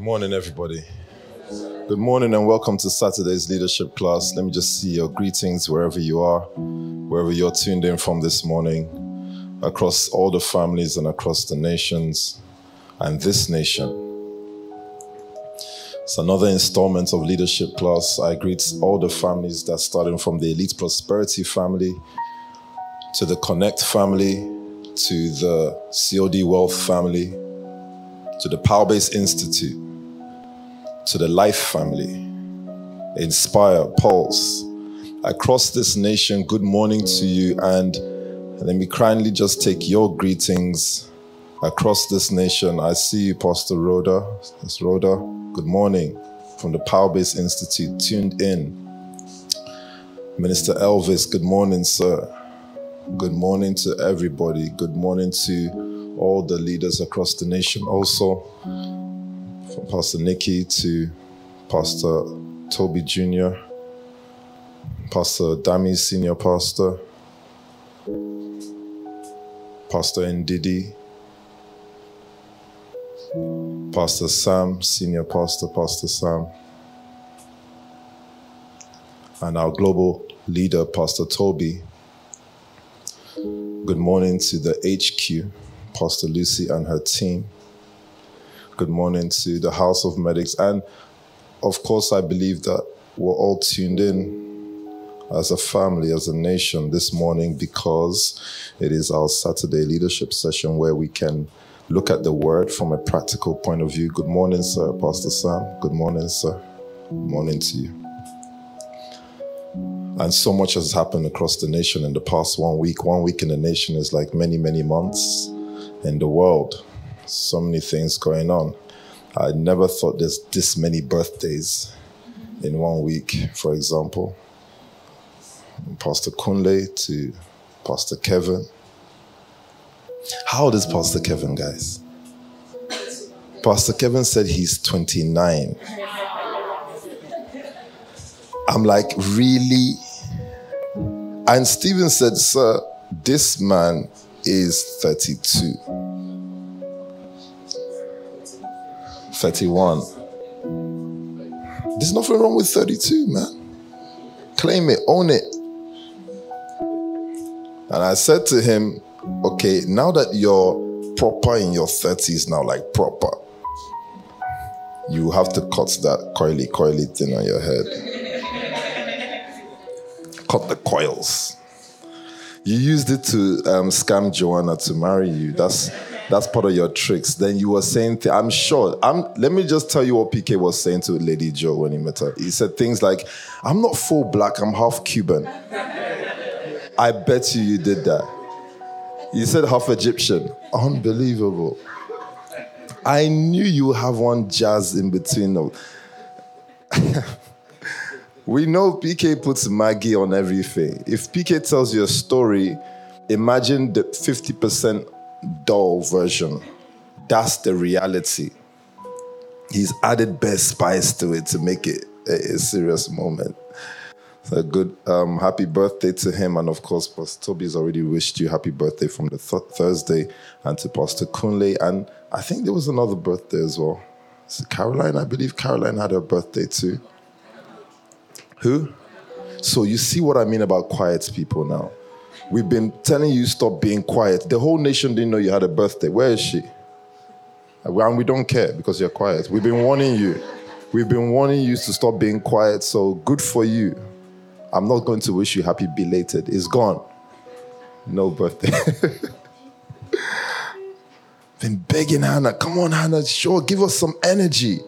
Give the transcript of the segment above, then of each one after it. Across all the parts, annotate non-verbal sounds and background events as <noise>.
Good morning, everybody. Good morning and welcome to Saturday's leadership class. Let me just see your greetings wherever you are, wherever you're tuned in from this morning, across all the families and across the nations and this nation. It's another installment of leadership class. I greet all the families that starting from the Elite Prosperity family to the Connect family to the COD Wealth family to the Power Base Institute, to the Life family, Inspire, Pulse, across this nation, good morning to you. And let me kindly just take your greetings across this nation. I see you, Pastor Rhoda. That's Rhoda. Good morning from the Power Base Institute, tuned in. Minister Elvis, good morning, sir. Good morning to everybody. Good morning to all the leaders across the nation, also from Pastor Nikki to Pastor Toby Jr., Pastor Dami, Senior Pastor, Pastor Ndidi, Pastor Sam, Senior Pastor, Pastor Sam, and our global leader, Pastor Toby. Good morning to the HQ. Pastor Lucy and her team. Good morning to the House of Medics. And of course, I believe that we're all tuned in as a family, as a nation this morning because it is our Saturday leadership session where we can look at the word from a practical point of view. Good morning, sir, Pastor Sam. Good morning, sir. Good morning to you. And so much has happened across the nation in the past one week. One week in the nation is like many, many months in the world. So many things going on. I never thought there's this many birthdays in one week, for example. Pastor Kunle to Pastor Kevin. How old is Pastor Kevin, guys? Pastor Kevin said he's 29. I'm like, really? And Stephen said, Sir, this man is 32. 31. There's nothing wrong with 32, man. Claim it, own it. And I said to him, okay, now that you're proper in your 30s now, like proper, you have to cut that coily, coily thing on your head. cut the coils. You used it to um, scam Joanna to marry you. That's that's part of your tricks. Then you were saying, th- I'm sure. I'm. Let me just tell you what PK was saying to Lady Joe when he met her. He said things like, "I'm not full black. I'm half Cuban." I bet you you did that. You said half Egyptian. Unbelievable. I knew you have one jazz in between. <laughs> We know PK puts Maggi on everything. If PK tells you a story, imagine the 50% dull version. That's the reality. He's added best spice to it to make it a, a serious moment. So good, um, happy birthday to him, and of course, Pastor Toby's already wished you happy birthday from the th- Thursday, and to Pastor Kunle, and I think there was another birthday as well. So Caroline, I believe Caroline had her birthday too. Who? So you see what I mean about quiet people now. We've been telling you stop being quiet. The whole nation didn't know you had a birthday. Where is she? And we don't care because you're quiet. We've been warning you. We've been warning you to stop being quiet. So good for you. I'm not going to wish you happy belated. It's gone. No birthday. <laughs> been begging Hannah, come on, Hannah, sure, give us some energy.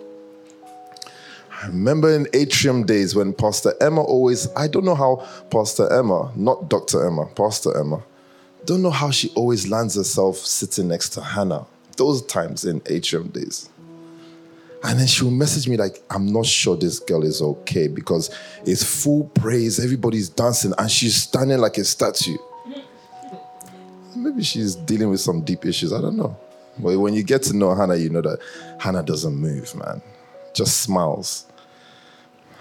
I remember in atrium days when Pastor Emma always, I don't know how Pastor Emma, not Dr. Emma, Pastor Emma, don't know how she always lands herself sitting next to Hannah. Those times in atrium days. And then she'll message me like, I'm not sure this girl is okay because it's full praise, everybody's dancing, and she's standing like a statue. Maybe she's dealing with some deep issues, I don't know. But when you get to know Hannah, you know that Hannah doesn't move, man. Just smiles.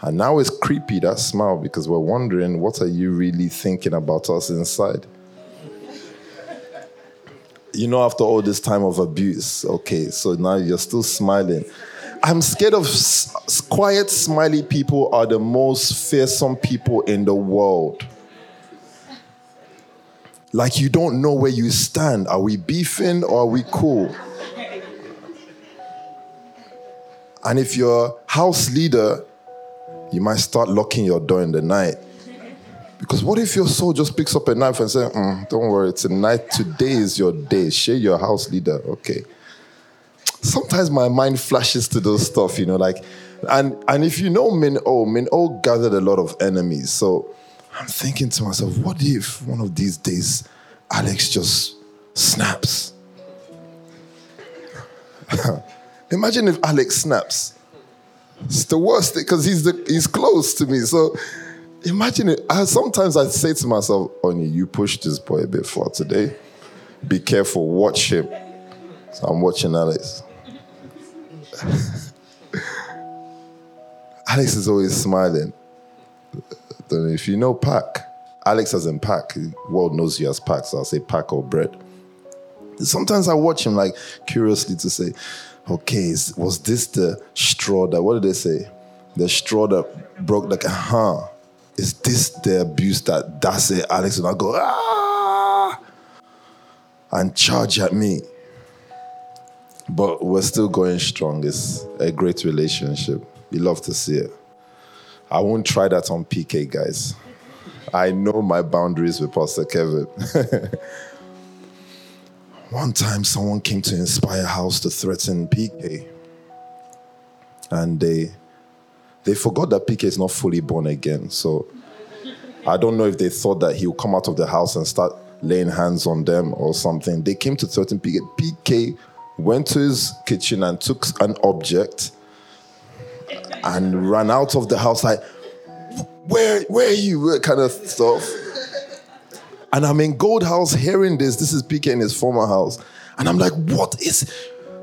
And now it's creepy, that smile, because we're wondering, what are you really thinking about us inside? You know, after all this time of abuse, okay, so now you're still smiling. I'm scared of s- quiet, smiley people are the most fearsome people in the world. Like you don't know where you stand. Are we beefing or are we cool? And if you're house leader, you might start locking your door in the night. Because what if your soul just picks up a knife and says, mm, don't worry, tonight, today is your day. Share your house leader. Okay. Sometimes my mind flashes to those stuff, you know, like, and and if you know Min O, Min O gathered a lot of enemies. So I'm thinking to myself, what if one of these days Alex just snaps? <laughs> Imagine if Alex snaps. It's the worst because he's the he's close to me. So imagine it. I, sometimes I say to myself, Oni, you pushed this boy a bit far today. Be careful, watch him. So I'm watching Alex. <laughs> Alex is always smiling. If you know Pack. Alex has in Pack. The world knows he has Pack, so I'll say Pack or bread. Sometimes I watch him like curiously to say, okay, was this the straw that, what did they say? The straw that broke like, huh? Is this the abuse that that's it, Alex? And I go, ah, and charge at me. But we're still going strong. It's a great relationship. You love to see it. I won't try that on PK, guys. I know my boundaries with Pastor Kevin. <laughs> One time, someone came to Inspire House to threaten PK, and they they forgot that PK is not fully born again. So I don't know if they thought that he would come out of the house and start laying hands on them or something. They came to threaten PK. PK went to his kitchen and took an object and ran out of the house like, where, where are you? Kind of stuff. And I'm in Gold House hearing this. This is PK in his former house. And I'm like, what is,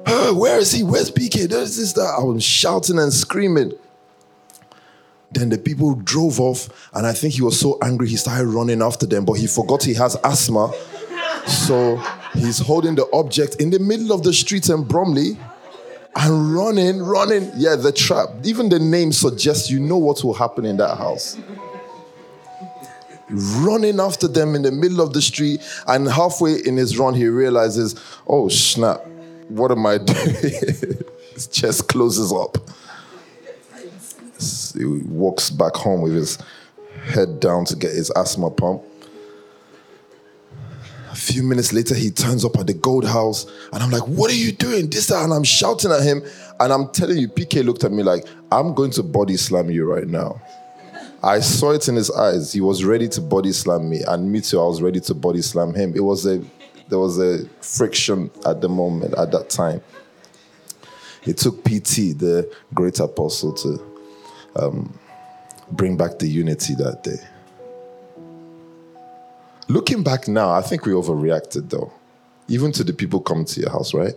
uh, where is he? Where's PK? There's this, that. I was shouting and screaming. Then the people drove off, and I think he was so angry he started running after them, but he forgot he has asthma. So he's holding the object in the middle of the street in Bromley and running, running. Yeah, the trap. Even the name suggests you know what will happen in that house. Running after them in the middle of the street, and halfway in his run, he realizes, oh snap, what am I doing? <laughs> his chest closes up. He walks back home with his head down to get his asthma pump. A few minutes later, he turns up at the gold house, and I'm like, What are you doing? This, that, and I'm shouting at him. And I'm telling you, PK looked at me like, I'm going to body slam you right now. I saw it in his eyes. He was ready to body slam me, and me too. I was ready to body slam him. It was a there was a friction at the moment at that time. It took PT, the great apostle, to um, bring back the unity that day. Looking back now, I think we overreacted though, even to the people coming to your house, right?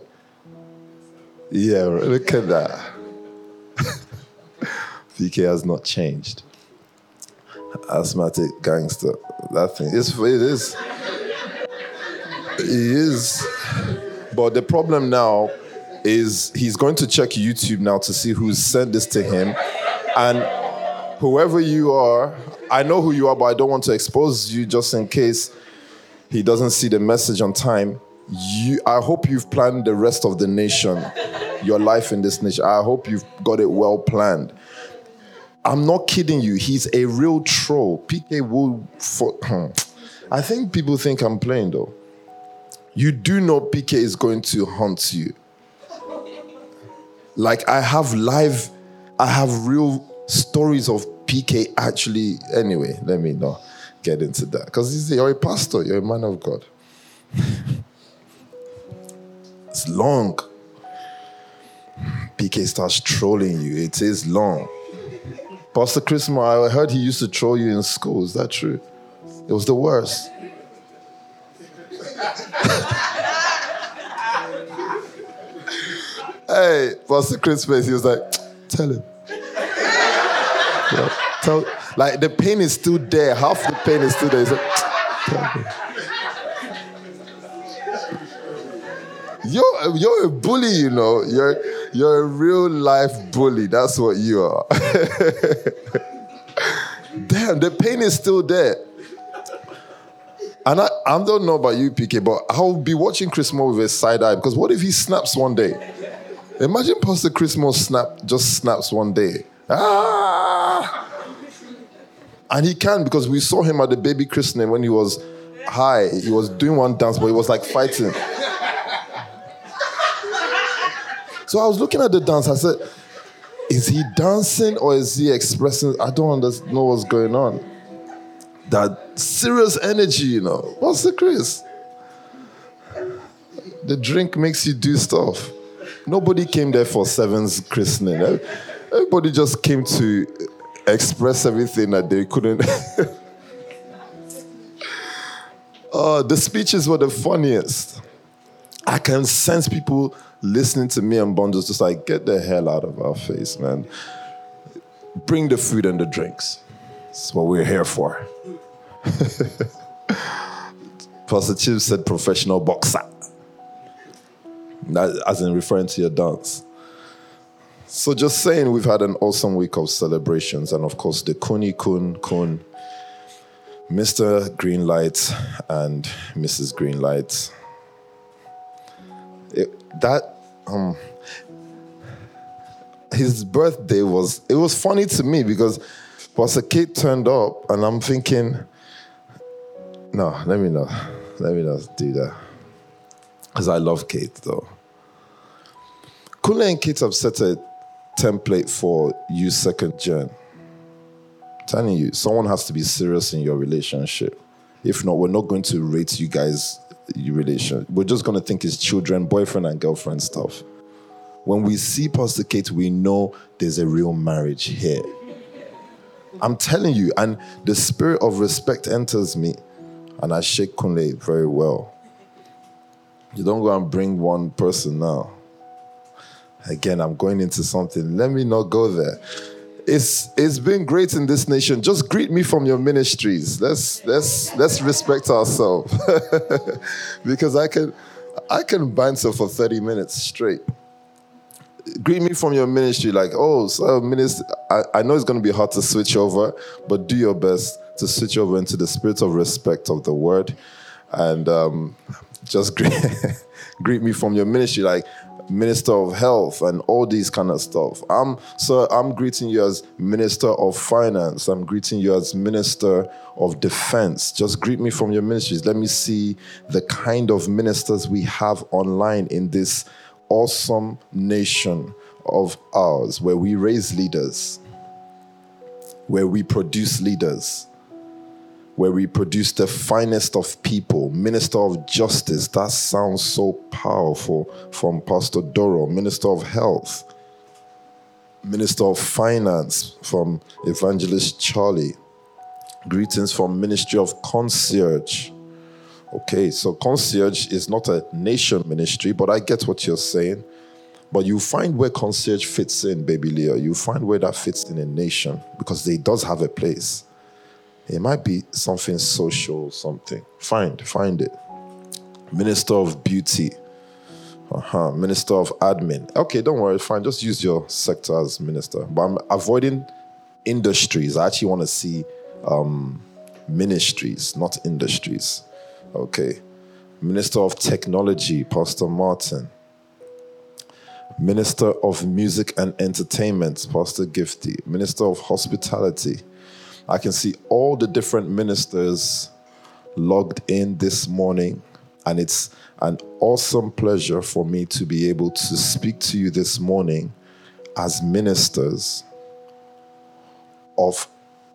Yeah, look at that. <laughs> PK has not changed. Asthmatic gangster. That thing is it is. It is. But the problem now is he's going to check YouTube now to see who's sent this to him. And whoever you are, I know who you are, but I don't want to expose you just in case he doesn't see the message on time. You, I hope you've planned the rest of the nation, your life in this nation. I hope you've got it well planned. I'm not kidding you. He's a real troll. PK will. For, hmm. I think people think I'm playing though. You do know PK is going to hunt you. Like I have live, I have real stories of PK actually. Anyway, let me not get into that because you're a pastor, you're a man of God. it's long. PK starts trolling you. It is long. Pastor Chris I heard he used to troll you in school. Is that true? It was the worst. <laughs> hey, Pastor Christmas, he was like, tell him. <laughs> Yeah, tell, like the pain is still there. Half the pain is still there. He's like, tell him. You're, you're a bully, you know. You're You're a real life bully. That's what you are. <laughs> Damn, the pain is still there. And I, I don't know about you, PK, but I'll be watching Chris Moore with a side eye because what if he snaps one day? Imagine Pastor Chris Moore snap, just snaps one day. Ah! And he can because we saw him at the baby christening when he was high. He was doing one dance, but he was like fighting. So I was looking at the dance. I said, is he dancing or is he expressing? I don't know what's going on. That serious energy, you know. What's the Chris? The drink makes you do stuff. Nobody came there for Seven's christening. Everybody just came to express everything that they couldn't. <laughs> oh, the speeches were the funniest. I can sense people listening to me and bundles just like, get the hell out of our face, man. Bring the food and the drinks. That's what we're here for. <laughs> Pastor Chip said professional boxer. That, as in referring to your dance. So just saying, we've had an awesome week of celebrations, and of course, the Kuni Kun Kun, Mr. Greenlight and Mrs. Greenlight. It, that um, his birthday was it was funny to me because Pastor Kate turned up, and I'm thinking, no, let me not, let me not do that, because I love Kate though. Kunle and Kate have set a template for you second gen. telling you, someone has to be serious in your relationship. If not, we're not going to rate you guys relation. We're just going to think it's children, boyfriend and girlfriend stuff. When we see Pastor Kate, we know there's a real marriage here. I'm telling you, and the spirit of respect enters me, and I shake Kunle very well. You don't go and bring one person now. Again, I'm going into something. Let me not go there. It's it's been great in this nation. Just greet me from your ministries. Let's let's let's respect ourselves. <laughs> because I can I can banter for 30 minutes straight. Greet me from your ministry, like, oh, so minister, I, I know it's gonna be hard to switch over, but do your best to switch over into the spirit of respect of the word. And um, just <laughs> greet, greet me from your ministry, like minister of health and all these kind of stuff. I'm so I'm greeting you as minister of finance. I'm greeting you as minister of defense. Just greet me from your ministries. Let me see the kind of ministers we have online in this awesome nation of ours where we raise leaders, where we produce leaders where we produce the finest of people, Minister of Justice. That sounds so powerful from Pastor Doro, Minister of Health, Minister of Finance from Evangelist Charlie. Greetings from Ministry of Concierge. Okay, so concierge is not a nation ministry, but I get what you're saying. But you find where concierge fits in, baby Leah. You find where that fits in a nation because they does have a place. It might be something social, something. Find, find it. Minister of Beauty. Uh-huh. Minister of Admin. Okay, don't worry, fine. Just use your sector as minister. But I'm avoiding industries. I actually want to see um, ministries, not industries. Okay. Minister of Technology, Pastor Martin. Minister of Music and Entertainment, Pastor Gifty. Minister of Hospitality, I can see all the different ministers logged in this morning, and it's an awesome pleasure for me to be able to speak to you this morning as ministers of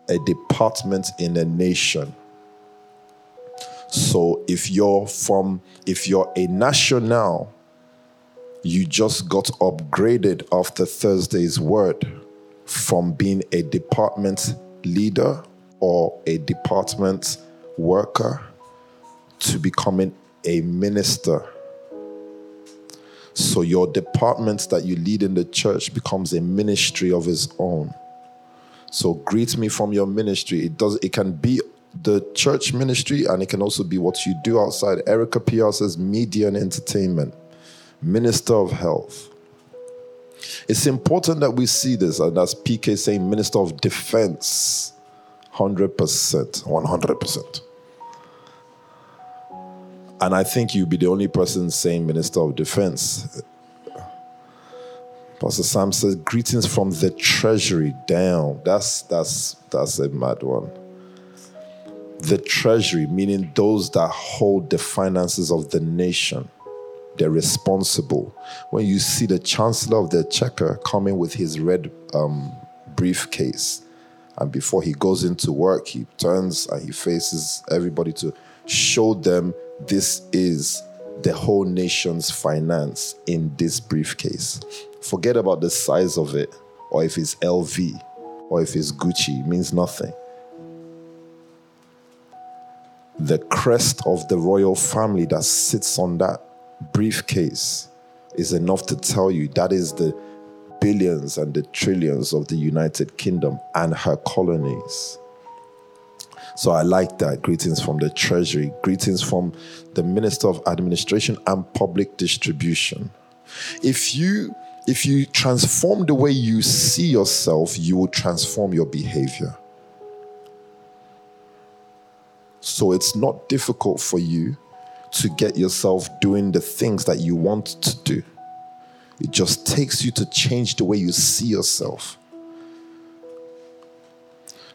a department in a nation. So if you're from, if you're a national, you just got upgraded after Thursday's word from being a department leader or a department worker to becoming a minister. So your department that you lead in the church becomes a ministry of its own. So greet me from your ministry. It does it can be the church ministry and it can also be what you do outside. Erica PR says media and entertainment, minister of health. It's important that we see this, and as PK saying Minister of Defense. 100%, 100%. And I think you'll be the only person saying Minister of Defense. Pastor Sam says, greetings from the treasury down. That's that's that's a mad one. The treasury, meaning those that hold the finances of the nation. They're responsible. When you see the chancellor of the exchequer coming with his red um, briefcase, and before he goes into work, he turns and he faces everybody to show them this is the whole nation's finance in this briefcase. Forget about the size of it, or if it's LV, or if it's Gucci, it means nothing. The crest of the royal family that sits on that briefcase is enough to tell you that is the billions and the trillions of the United Kingdom and her colonies. So I like that. Greetings from the Treasury. Greetings from the Minister of Administration and Public Distribution. If you if you transform the way you see yourself, you will transform your behavior. So it's not difficult for you to get yourself doing the things that you want to do. It just takes you to change the way you see yourself.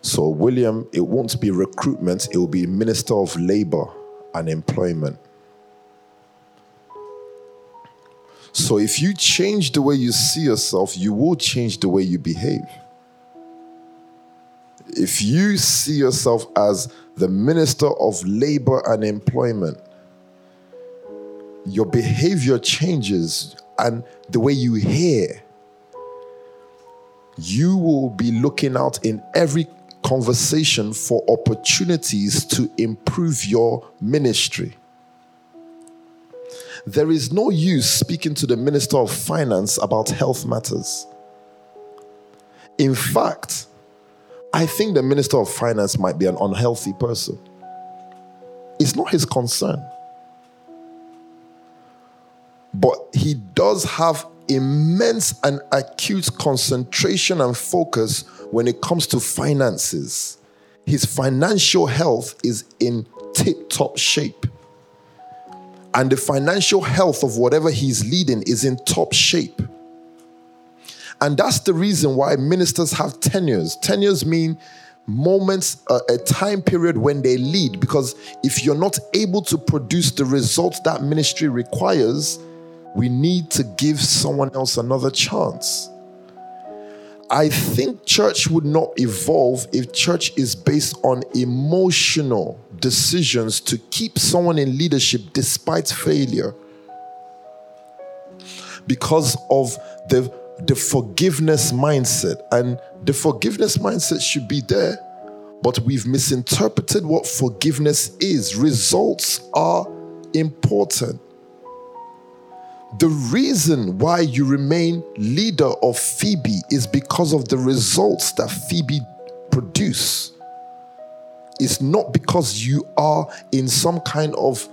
So, William, it won't be recruitment, it will be Minister of Labor and Employment. So, if you change the way you see yourself, you will change the way you behave. If you see yourself as the Minister of Labor and Employment, your behavior changes and the way you hear. You will be looking out in every conversation for opportunities to improve your ministry. There is no use speaking to the Minister of Finance about health matters. In fact, I think the Minister of Finance might be an unhealthy person. It's not his concern. But he does have immense and acute concentration and focus when it comes to finances. His financial health is in tip top shape. And the financial health of whatever he's leading is in top shape. And that's the reason why ministers have tenures. Tenures mean moments, uh, a time period when they lead, because if you're not able to produce the results that ministry requires, we need to give someone else another chance. I think church would not evolve if church is based on emotional decisions to keep someone in leadership despite failure. Because of the, the forgiveness mindset. And the forgiveness mindset should be there, but we've misinterpreted what forgiveness is. Results are important. The reason why you remain leader of Phoebe is because of the results that Phoebe produce. It's not because you are in some kind of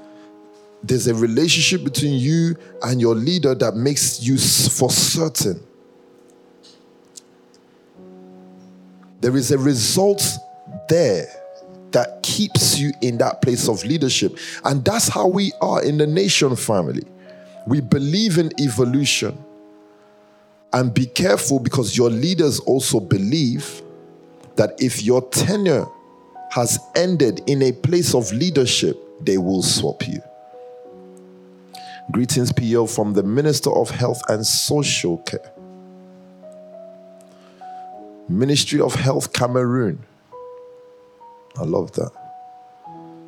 there's a relationship between you and your leader that makes you for certain. There is a result there that keeps you in that place of leadership. And that's how we are in the nation family. We believe in evolution. And be careful because your leaders also believe that if your tenure has ended in a place of leadership, they will swap you. Greetings, PO, from the Minister of Health and Social Care, Ministry of Health Cameroon. I love that.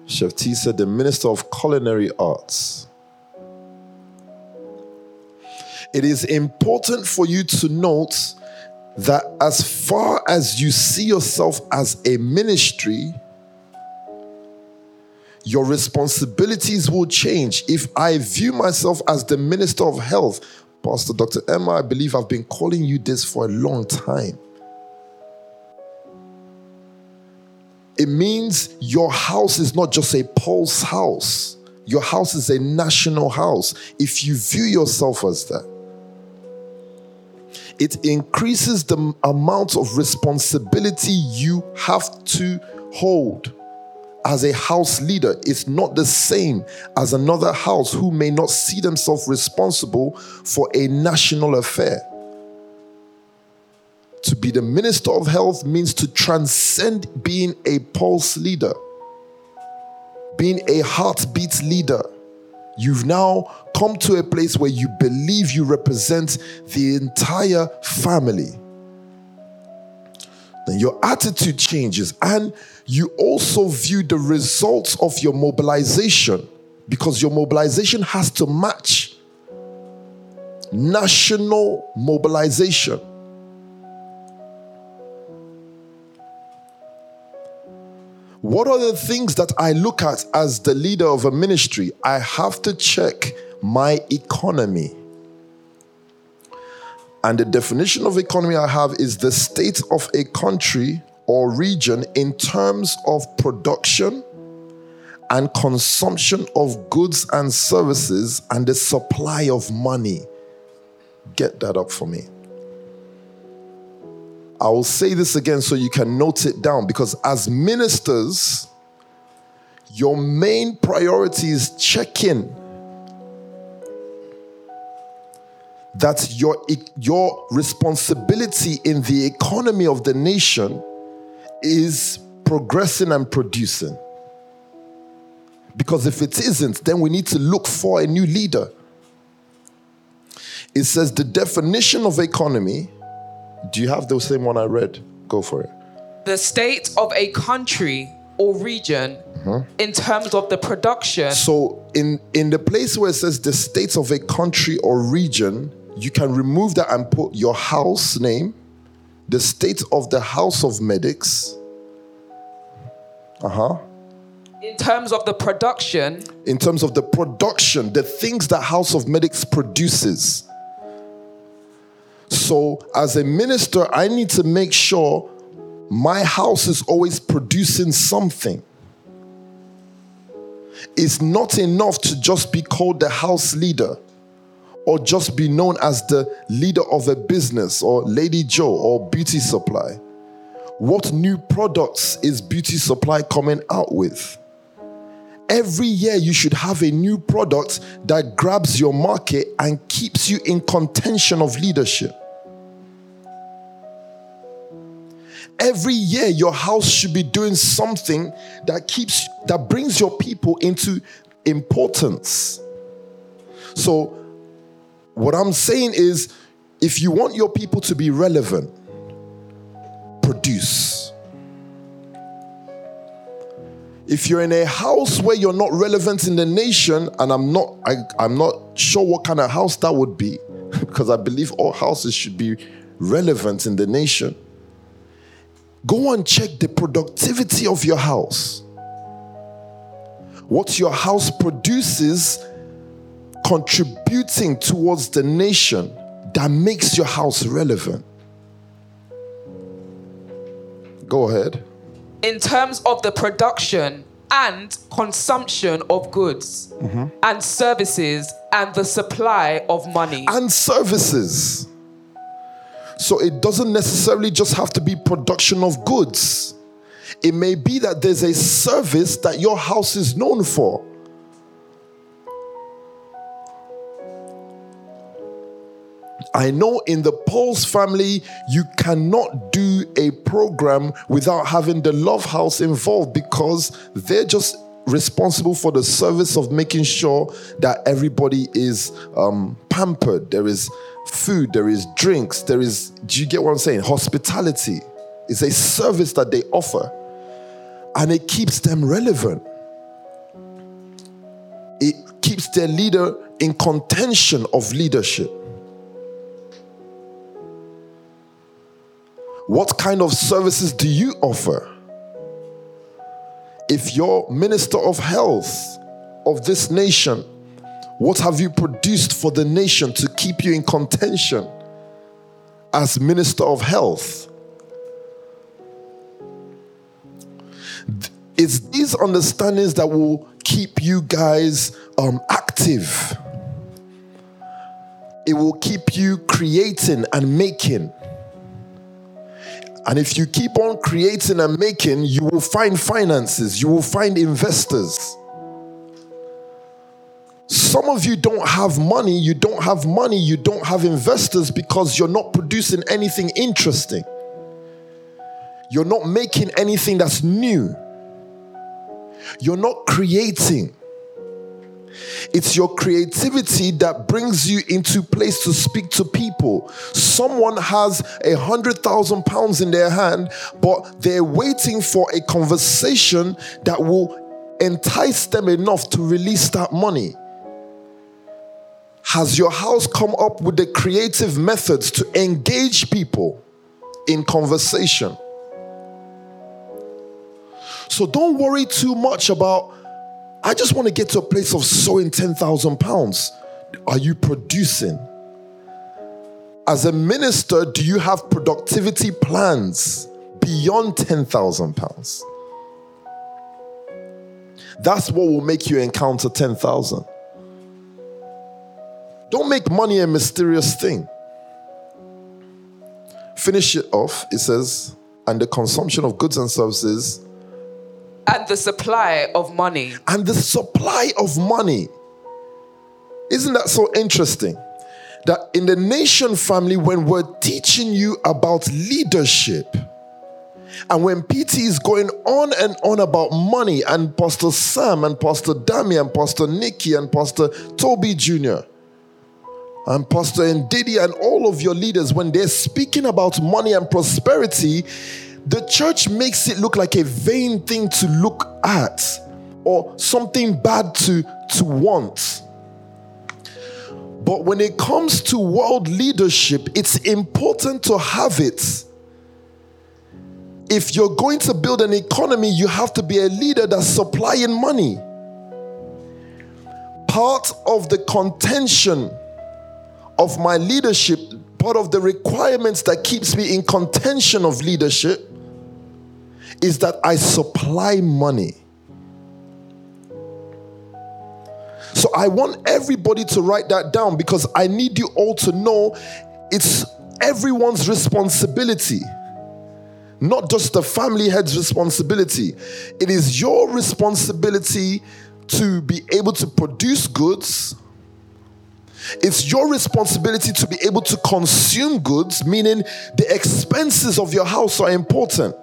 Chef T said, the Minister of Culinary Arts. It is important for you to note that as far as you see yourself as a ministry, your responsibilities will change. If I view myself as the minister of health, Pastor Dr. Emma, I believe I've been calling you this for a long time. It means your house is not just a pulse house, your house is a national house. If you view yourself as that, it increases the amount of responsibility you have to hold as a house leader is not the same as another house who may not see themselves responsible for a national affair. To be the minister of health means to transcend being a pulse leader, being a heartbeat leader. You've now come to a place where you believe you represent the entire family then your attitude changes and you also view the results of your mobilization because your mobilization has to match national mobilization. What are the things that I look at as the leader of a ministry? I have to check my economy. And the definition of economy I have is the state of a country or region in terms of production and consumption of goods and services and the supply of money. Get that up for me. I will say this again so you can note it down because as ministers, your main priority is checking that your, your responsibility in the economy of the nation is progressing and producing. Because if it isn't, then we need to look for a new leader. It says the definition of economy. Do you have the same one I read? Go for it. The state of a country or region mm-hmm. in terms of the production. So in in the place where it says the state of a country or region, you can remove that and put your house name, the state of the house of medics. Uh huh. In terms of the production. In terms of the production, the things that House of Medics produces. So, as a minister, I need to make sure my house is always producing something. It's not enough to just be called the house leader or just be known as the leader of a business or Lady Joe or Beauty Supply? What new products is Beauty Supply coming out with? Every year, you should have a new product that grabs your market and keeps you in contention of leadership. Every year, your house should be doing something that keeps that brings your people into importance. So, what I'm saying is, if you want your people to be relevant, produce. If you're in a house where you're not relevant in the nation, and I'm not, I, I'm not sure what kind of house that would be, <laughs> because I believe all houses should be relevant in the nation. Go and check the productivity of your house. What your house produces contributing towards the nation that makes your house relevant? Go ahead. In terms of the production and consumption of goods mm-hmm. and services and the supply of money. And services. So it doesn't necessarily just have to be production of goods. It may be that there's a service that your house is known for. I know in the Pulse family, you cannot do a program without having the Love House involved because they're just responsible for the service of making sure that everybody is um, pampered. There is food, there is drinks, there is, do you get what I'm saying? Hospitality is a service that they offer and it keeps them relevant. It keeps their leader in contention of leadership. What kind of services do you offer? If you're minister of health of this nation, what have you produced for the nation to keep you in contention as minister of health? It's these understandings that will keep you guys um, active it will keep you creating and making. And if you keep on creating and making, you will find finances, you will find investors. Some of you don't have money, you don't have money, you don't have investors because you're not producing anything interesting. You're not making anything that's new. You're not creating. It's your creativity that brings you into place to speak to people. Someone has a hundred thousand pounds in their hand, but they're waiting for a conversation that will entice them enough to release that money. Has your house come up with the creative methods to engage people in conversation? So don't worry too much about I just want to get to a place of sowing 10,000 pounds. Are you producing? As a minister, do you have productivity plans beyond 10,000 pounds? That's what will make you encounter 10,000. Don't make money a mysterious thing. Finish it off. It says, and the consumption of goods and services and the supply of money. and the supply of money. Isn't that so interesting? That in the nation family, when we're teaching you about leadership, and when PT is going on and on about money, and Pastor Sam, and Pastor Dami, and Pastor Nikki, and Pastor Toby Jr., and Pastor Ndidi, and all of your leaders, when they're speaking about money and prosperity, the church makes it look like a vain thing to look at or something bad to, to want. But when it comes to world leadership, it's important to have it. If you're going to build an economy, you have to be a leader that's supplying money. Part of the contention of my leadership, part of the requirements that keeps me in contention of leadership is that I supply money. So I want everybody to write that down because I need you all to know it's everyone's responsibility, not just the family head's responsibility. It is your responsibility to be able to produce goods. It's your responsibility to be able to consume goods, meaning the expenses of your house are important.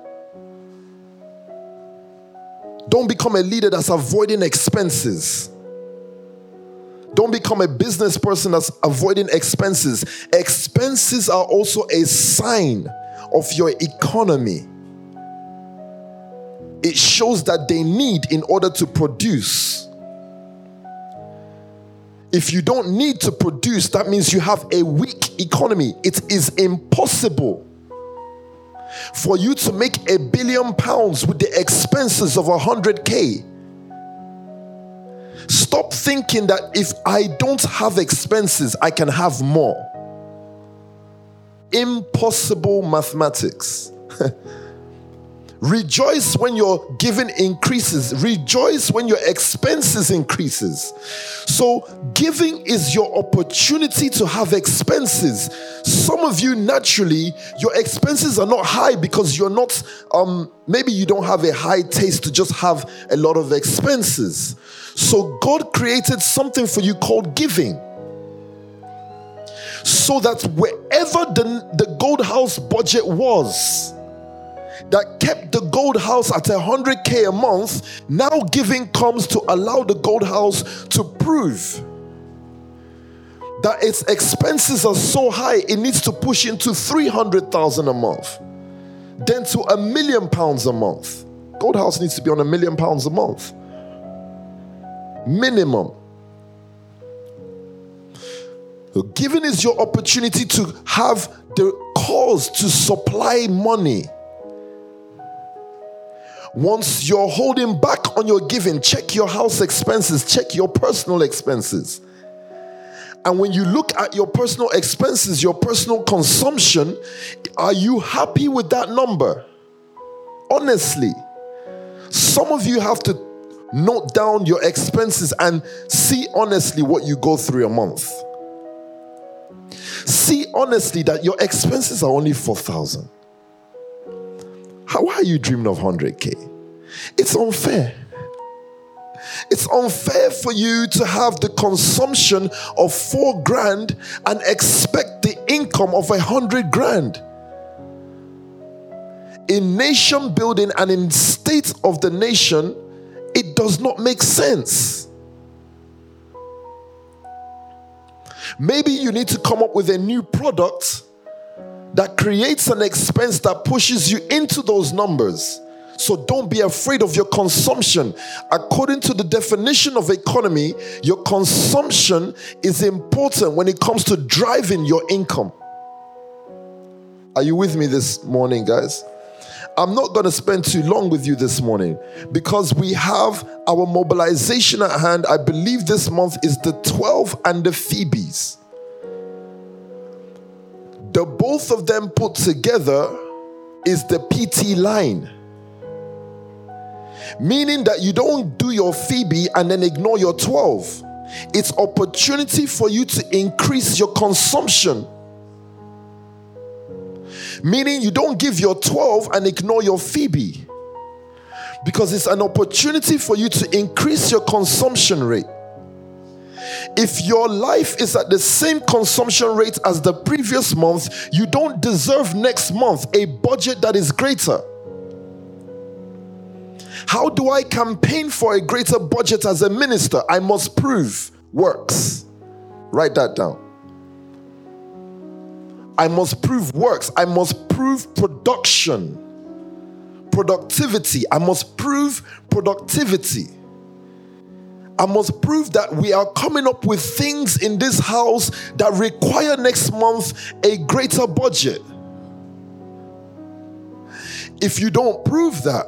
Don't become a leader that's avoiding expenses. Don't become a business person that's avoiding expenses. Expenses are also a sign of your economy. It shows that they need in order to produce. If you don't need to produce, that means you have a weak economy. It is impossible for you to make a billion pounds with the expenses of a 100k. Stop thinking that if I don't have expenses, I can have more. Impossible mathematics. <laughs> Rejoice when your giving increases. Rejoice when your expenses increases. So giving is your opportunity to have expenses. Some of you naturally your expenses are not high because you're not um maybe you don't have a high taste to just have a lot of expenses. So God created something for you called giving so that wherever the, the gold house budget was, that kept the gold house at 100k a month, now giving comes to allow the gold house to prove that its expenses are so high it needs to push into 300,000 a month, then to a million pounds a month. Gold house needs to be on a million pounds a month. Minimum. Giving is your opportunity to have the cause to supply money. Once you're holding back on your giving, check your house expenses, check your personal expenses. And when you look at your personal expenses, your personal consumption, are you happy with that number? Honestly, some of you have to note down your expenses and see honestly what you go through a month. see honestly that your expenses are only 4,000. Why are you dreaming of 100k? It's unfair. It's unfair for you to have the consumption of four grand and expect the income of a hundred grand. In nation building and in state of the nation, it does not make sense. Maybe you need to come up with a new product that creates an expense that pushes you into those numbers. So don't be afraid of your consumption. According to the definition of economy, your consumption is important when it comes to driving your income. Are you with me this morning, guys? I'm not going to spend too long with you this morning because we have our mobilization at hand. I believe this month is the 12 and the Phoebes. The both of them put together is the PT line. Meaning that you don't do your Phoebe and then ignore your 12. It's opportunity for you to increase your consumption. Meaning you don't give your 12 and ignore your Phoebe. Because it's an opportunity for you to increase your consumption rate. If your life is at the same consumption rate as the previous month, you don't deserve next month a budget that is greater. How do I campaign for a greater budget as a minister? I must prove works. Write that down. I must prove works. I must prove production, productivity. I must prove productivity. I must prove that we are coming up with things in this house that require next month a greater budget. If you don't prove that,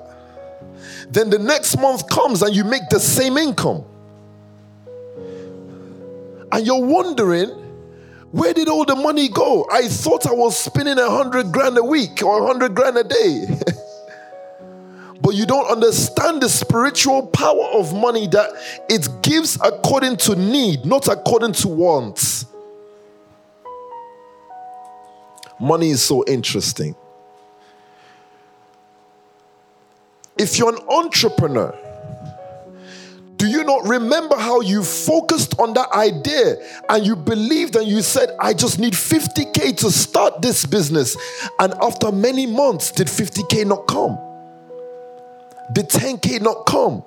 then the next month comes and you make the same income. And you're wondering, where did all the money go? I thought I was spending a hundred grand a week or a hundred grand a day. <laughs> but you don't understand the spiritual power of money that it gives according to need, not according to wants. Money is so interesting. If you're an entrepreneur, do you not remember how you focused on that idea and you believed and you said, I just need 50K to start this business? And after many months, did 50K not come? Did 10K not come?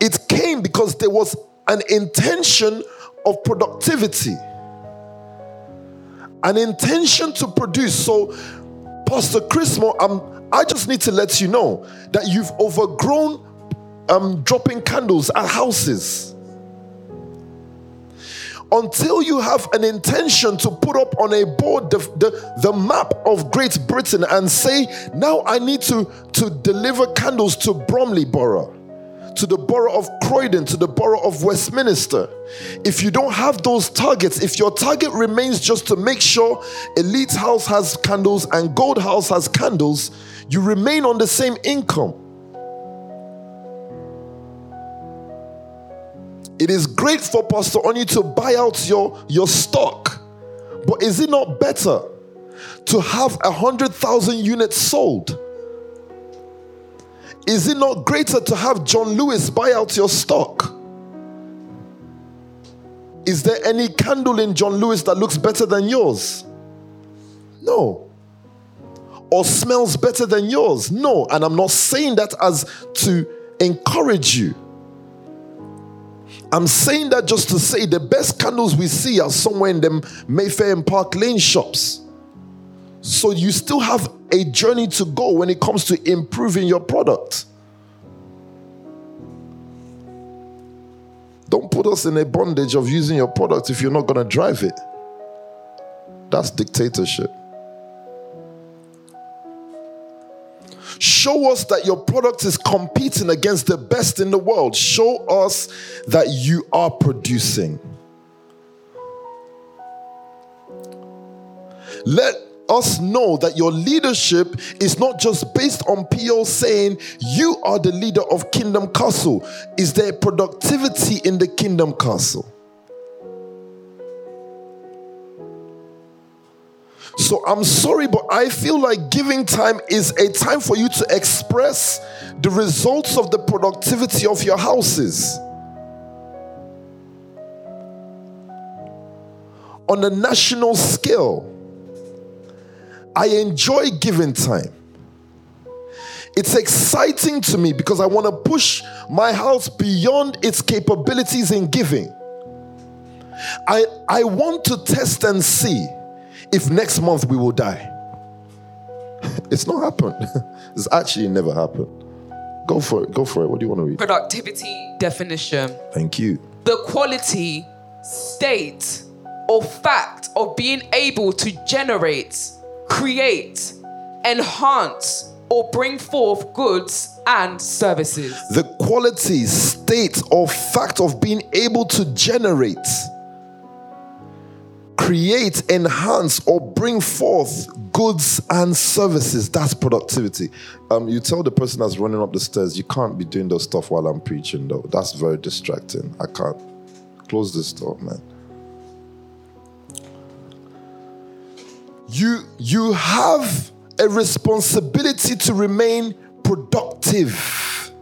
It came because there was an intention of productivity, an intention to produce. So, Pastor Chrismo, I'm I just need to let you know that you've overgrown um, dropping candles at houses. Until you have an intention to put up on a board the, the, the map of Great Britain and say, now I need to, to deliver candles to Bromley Borough to the borough of Croydon, to the borough of Westminster. If you don't have those targets, if your target remains just to make sure Elite House has candles and Gold House has candles, you remain on the same income. It is great for Pastor Oni to buy out your, your stock, but is it not better to have a hundred thousand units sold? Is it not greater to have John Lewis buy out your stock? Is there any candle in John Lewis that looks better than yours? No or smells better than yours. No, and I'm not saying that as to encourage you. I'm saying that just to say the best candles we see are somewhere in them Mayfair and Park Lane shops. So you still have a journey to go when it comes to improving your product. Don't put us in a bondage of using your product if you're not going to drive it. That's dictatorship. Show us that your product is competing against the best in the world. Show us that you are producing. Let us know that your leadership is not just based on PO saying you are the leader of Kingdom Castle. Is there productivity in the Kingdom Castle? So I'm sorry, but I feel like giving time is a time for you to express the results of the productivity of your houses. On a national scale, I enjoy giving time. It's exciting to me because I want to push my house beyond its capabilities in giving. I, I want to test and see if next month we will die. <laughs> it's not happened. <laughs> it's actually never happened. Go for it. Go for it. What do you want to read? Productivity definition. Thank you. The quality, state, or fact of being able to generate, create, enhance, or bring forth goods and services. The quality, state, or fact of being able to generate, create, enhance, or bring forth goods and services. That's productivity. Um, you tell the person that's running up the stairs, you can't be doing those stuff while I'm preaching, though. That's very distracting. I can't. Close this door, man. You you have a responsibility to remain productive.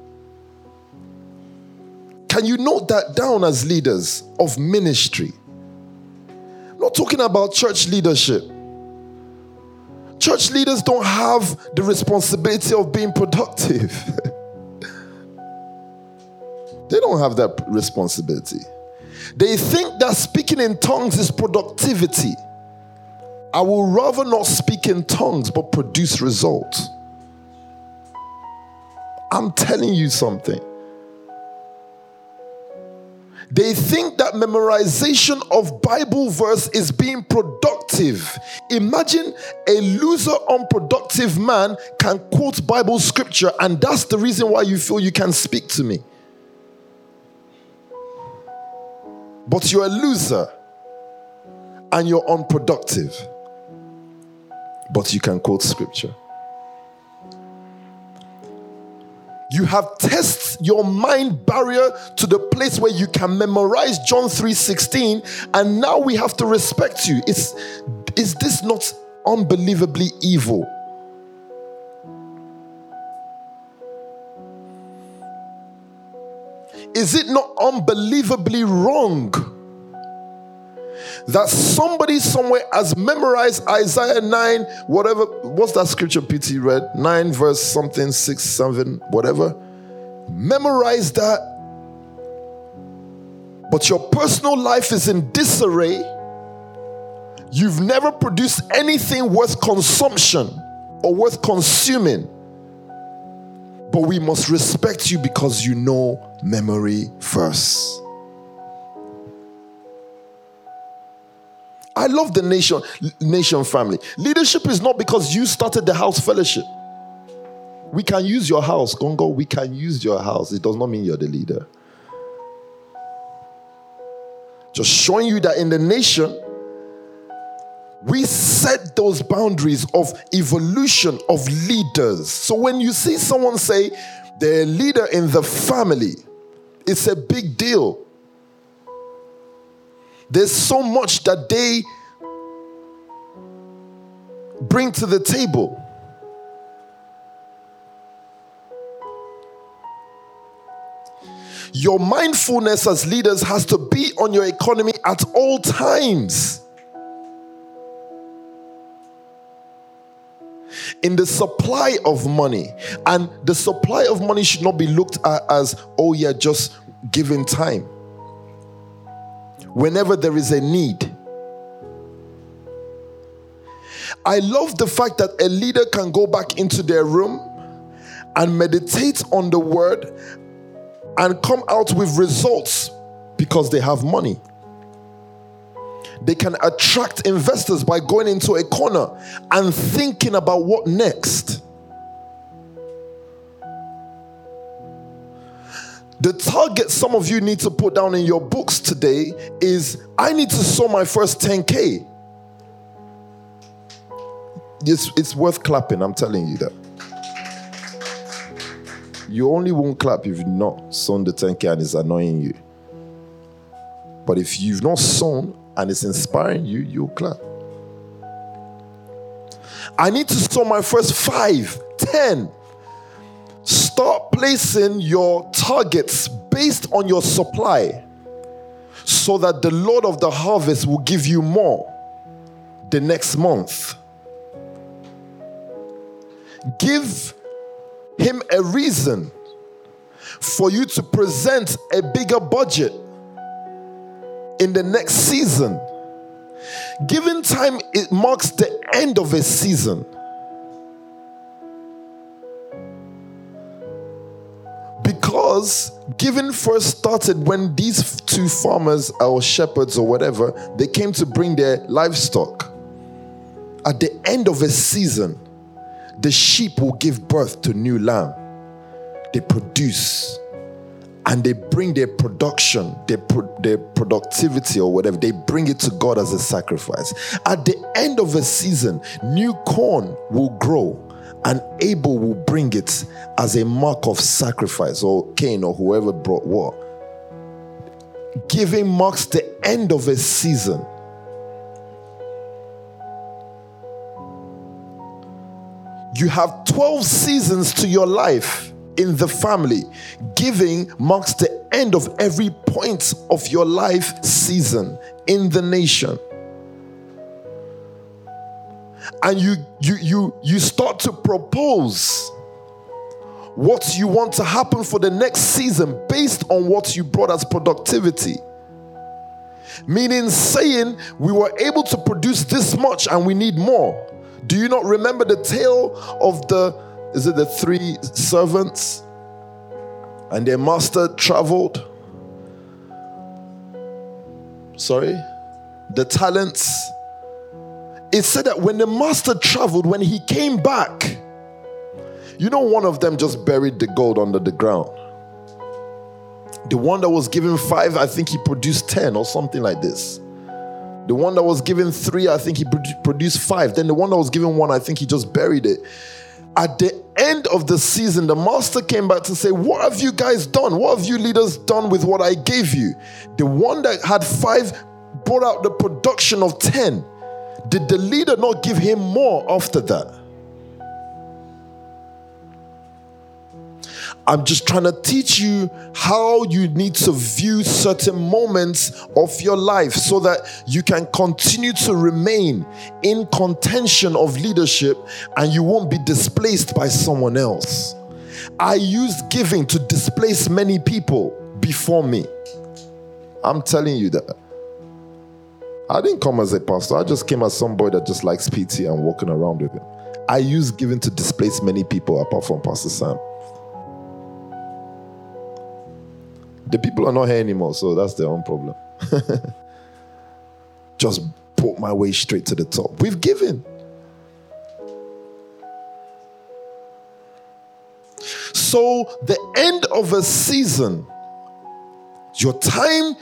Can you note that down as leaders of ministry? Not talking about church leadership. Church leaders don't have the responsibility of being productive. <laughs> they don't have that responsibility. They think that speaking in tongues is productivity. I will rather not speak in tongues but produce results. I'm telling you something. They think that memorization of Bible verse is being productive. Imagine a loser, unproductive man can quote Bible scripture, and that's the reason why you feel you can speak to me. But you're a loser and you're unproductive but you can quote scripture. You have tested your mind barrier to the place where you can memorize John 3:16 and now we have to respect you. Is is this not unbelievably evil? Is it not unbelievably wrong? That somebody somewhere has memorized Isaiah 9, whatever, what's that scripture PT read? 9 verse something, 6, 7, whatever. Memorize that. But your personal life is in disarray. You've never produced anything worth consumption or worth consuming. But we must respect you because you know memory first. I love the nation, nation family. Leadership is not because you started the house fellowship. We can use your house, Gongo. We can use your house. It does not mean you're the leader. Just showing you that in the nation, we set those boundaries of evolution of leaders. So when you see someone say they're a leader in the family, it's a big deal. There's so much that they bring to the table. Your mindfulness as leaders has to be on your economy at all times. in the supply of money. And the supply of money should not be looked at as, oh, yeah, just giving time whenever there is a need. I love the fact that a leader can go back into their room and meditate on the word and come out with results because they have money. They can attract investors by going into a corner and thinking about what next. The target some of you need to put down in your books today is I need to sow my first 10K. It's, it's worth clapping, I'm telling you that. You only won't clap if you've not sown the 10K and it's annoying you. But if you've not sown and it's inspiring you, you'll clap. I need to sow my first five, ten. Start placing your targets based on your supply so that the Lord of the harvest will give you more the next month. Give him a reason for you to present a bigger budget in the next season. Giving time, it marks the end of a season. Because giving first started when these two farmers or shepherds or whatever, they came to bring their livestock. At the end of a season, the sheep will give birth to new lamb. They produce and they bring their production, their, pro- their productivity or whatever, they bring it to God as a sacrifice. At the end of a season, new corn will grow and Abel will bring it as a mark of sacrifice, or Cain or whoever brought what. Giving marks the end of a season. You have 12 seasons to your life in the family. Giving marks the end of every point of your life season in the nation. And you you you you start to propose what you want to happen for the next season based on what you brought as productivity. Meaning saying we were able to produce this much and we need more. Do you not remember the tale of the is it the three servants? And their master traveled. Sorry? The talents. It said that when the master traveled, when he came back, you know, one of them just buried the gold under the ground. The one that was given five, I think he produced 10 or something like this. The one that was given three, I think he produced five. Then the one that was given one, I think he just buried it. At the end of the season, the master came back to say, What have you guys done? What have you leaders done with what I gave you? The one that had five brought out the production of 10. Did the leader not give him more after that? I'm just trying to teach you how you need to view certain moments of your life so that you can continue to remain in contention of leadership and you won't be displaced by someone else. I used giving to displace many people before me. I'm telling you that. I didn't come as a pastor, I just came as somebody that just likes PT and walking around with him. I used giving to displace many people apart from Pastor Sam. The people are not here anymore, so that's their own problem. <laughs> Just brought my way straight to the top. We've given. So, the end of a season, your time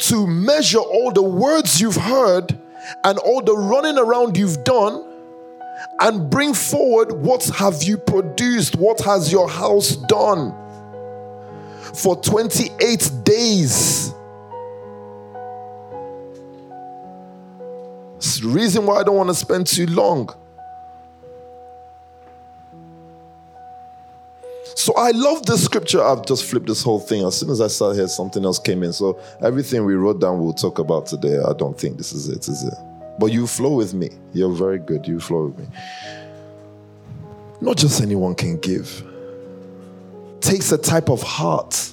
to measure all the words you've heard and all the running around you've done and bring forward what have you produced what has your house done for 28 days. It's the reason why I don't want to spend too long. So I love this scripture. I've just flipped this whole thing. As soon as I saw here, something else came in. So everything we wrote down, we'll talk about today. I don't think this is it, is it? But you flow with me. You're very good. You flow with me. Not just anyone can give takes a type of heart.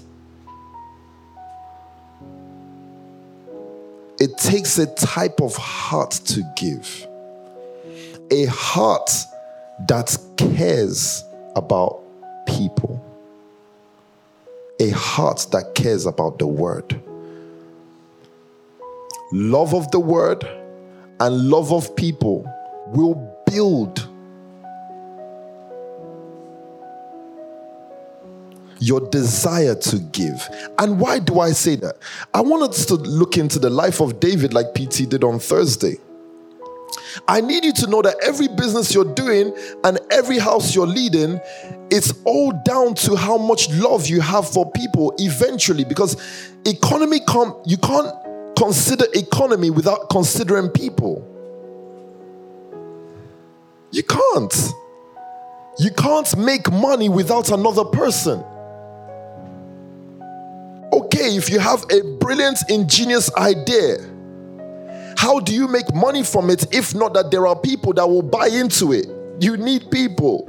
It takes a type of heart to give. A heart that cares about people. A heart that cares about the word. Love of the word and love of people will build your desire to give. And why do I say that? I wanted to look into the life of David like PT did on Thursday. I need you to know that every business you're doing and every house you're leading, it's all down to how much love you have for people eventually because economy come you can't consider economy without considering people. You can't. You can't make money without another person. Okay, if you have a brilliant, ingenious idea, how do you make money from it if not that there are people that will buy into it? You need people.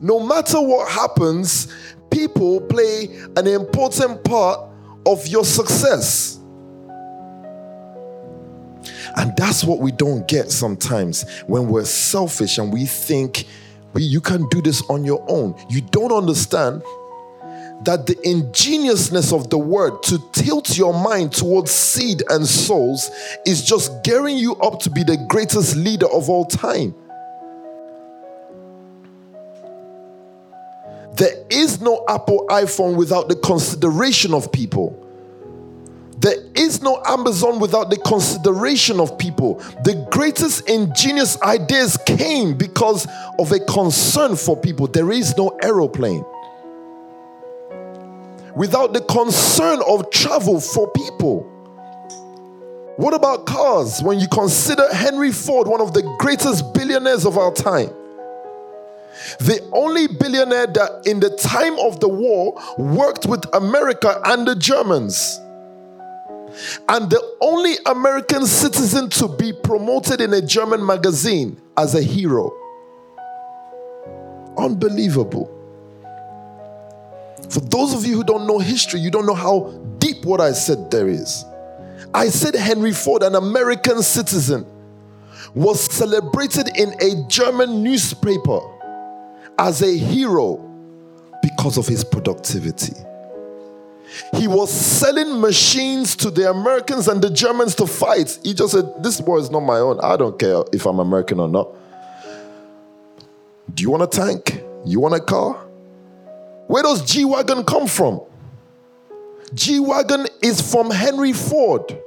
No matter what happens, people play an important part of your success. And that's what we don't get sometimes when we're selfish and we think we, you can do this on your own. You don't understand that the ingeniousness of the word to tilt your mind towards seed and souls is just gearing you up to be the greatest leader of all time. There is no Apple iPhone without the consideration of people. There is no Amazon without the consideration of people. The greatest ingenious ideas came because of a concern for people. There is no aeroplane without the concern of travel for people. What about cars? When you consider Henry Ford, one of the greatest billionaires of our time, the only billionaire that in the time of the war worked with America and the Germans, and the only American citizen to be promoted in a German magazine as a hero. Unbelievable. For those of you who don't know history, you don't know how deep what I said there is. I said Henry Ford, an American citizen, was celebrated in a German newspaper as a hero because of his productivity. He was selling machines to the Americans and the Germans to fight. He just said, This war is not my own. I don't care if I'm American or not. Do you want a tank? You want a car? Where does G Wagon come from? G Wagon is from Henry Ford.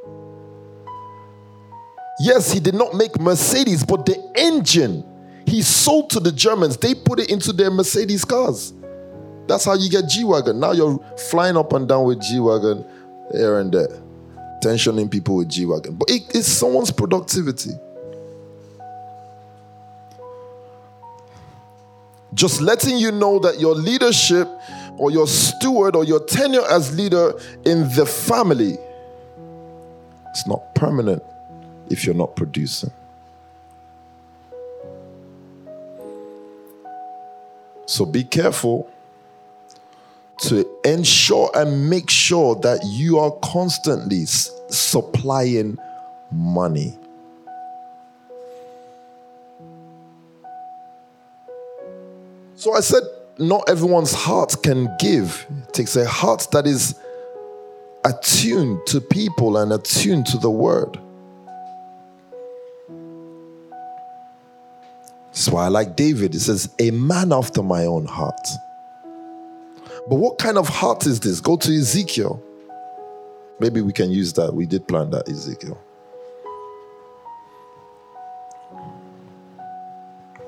Yes, he did not make Mercedes, but the engine he sold to the Germans, they put it into their Mercedes cars. That's how you get G Wagon. Now you're flying up and down with G Wagon here and there, tensioning people with G Wagon. But it, it's someone's productivity. Just letting you know that your leadership or your steward or your tenure as leader in the family is not permanent if you're not producing. So be careful to ensure and make sure that you are constantly supplying money. So I said, not everyone's heart can give. It takes a heart that is attuned to people and attuned to the word. That's why I like David. He says, A man after my own heart. But what kind of heart is this? Go to Ezekiel. Maybe we can use that. We did plan that, Ezekiel.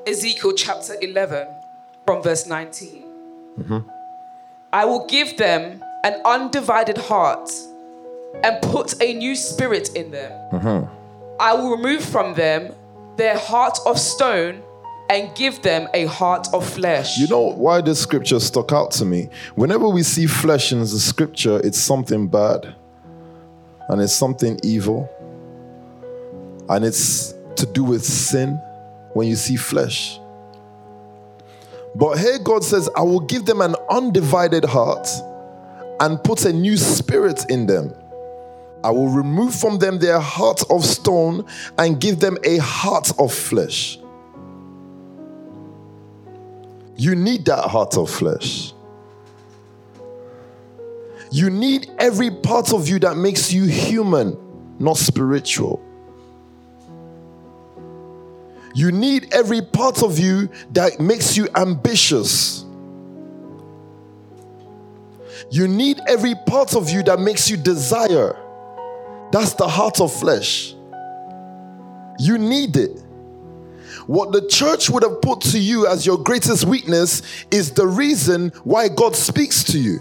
Ezekiel chapter 11 from verse 19. Mm-hmm. I will give them an undivided heart and put a new spirit in them. Mm-hmm. I will remove from them their heart of stone and give them a heart of flesh. You know why this scripture stuck out to me? Whenever we see flesh in the scripture, it's something bad and it's something evil and it's to do with sin when you see flesh. But here God says, I will give them an undivided heart and put a new spirit in them. I will remove from them their heart of stone and give them a heart of flesh. You need that heart of flesh. You need every part of you that makes you human, not spiritual. You need every part of you that makes you ambitious. You need every part of you that makes you desire. That's the heart of flesh. You need it. What the church would have put to you as your greatest weakness is the reason why God speaks to you.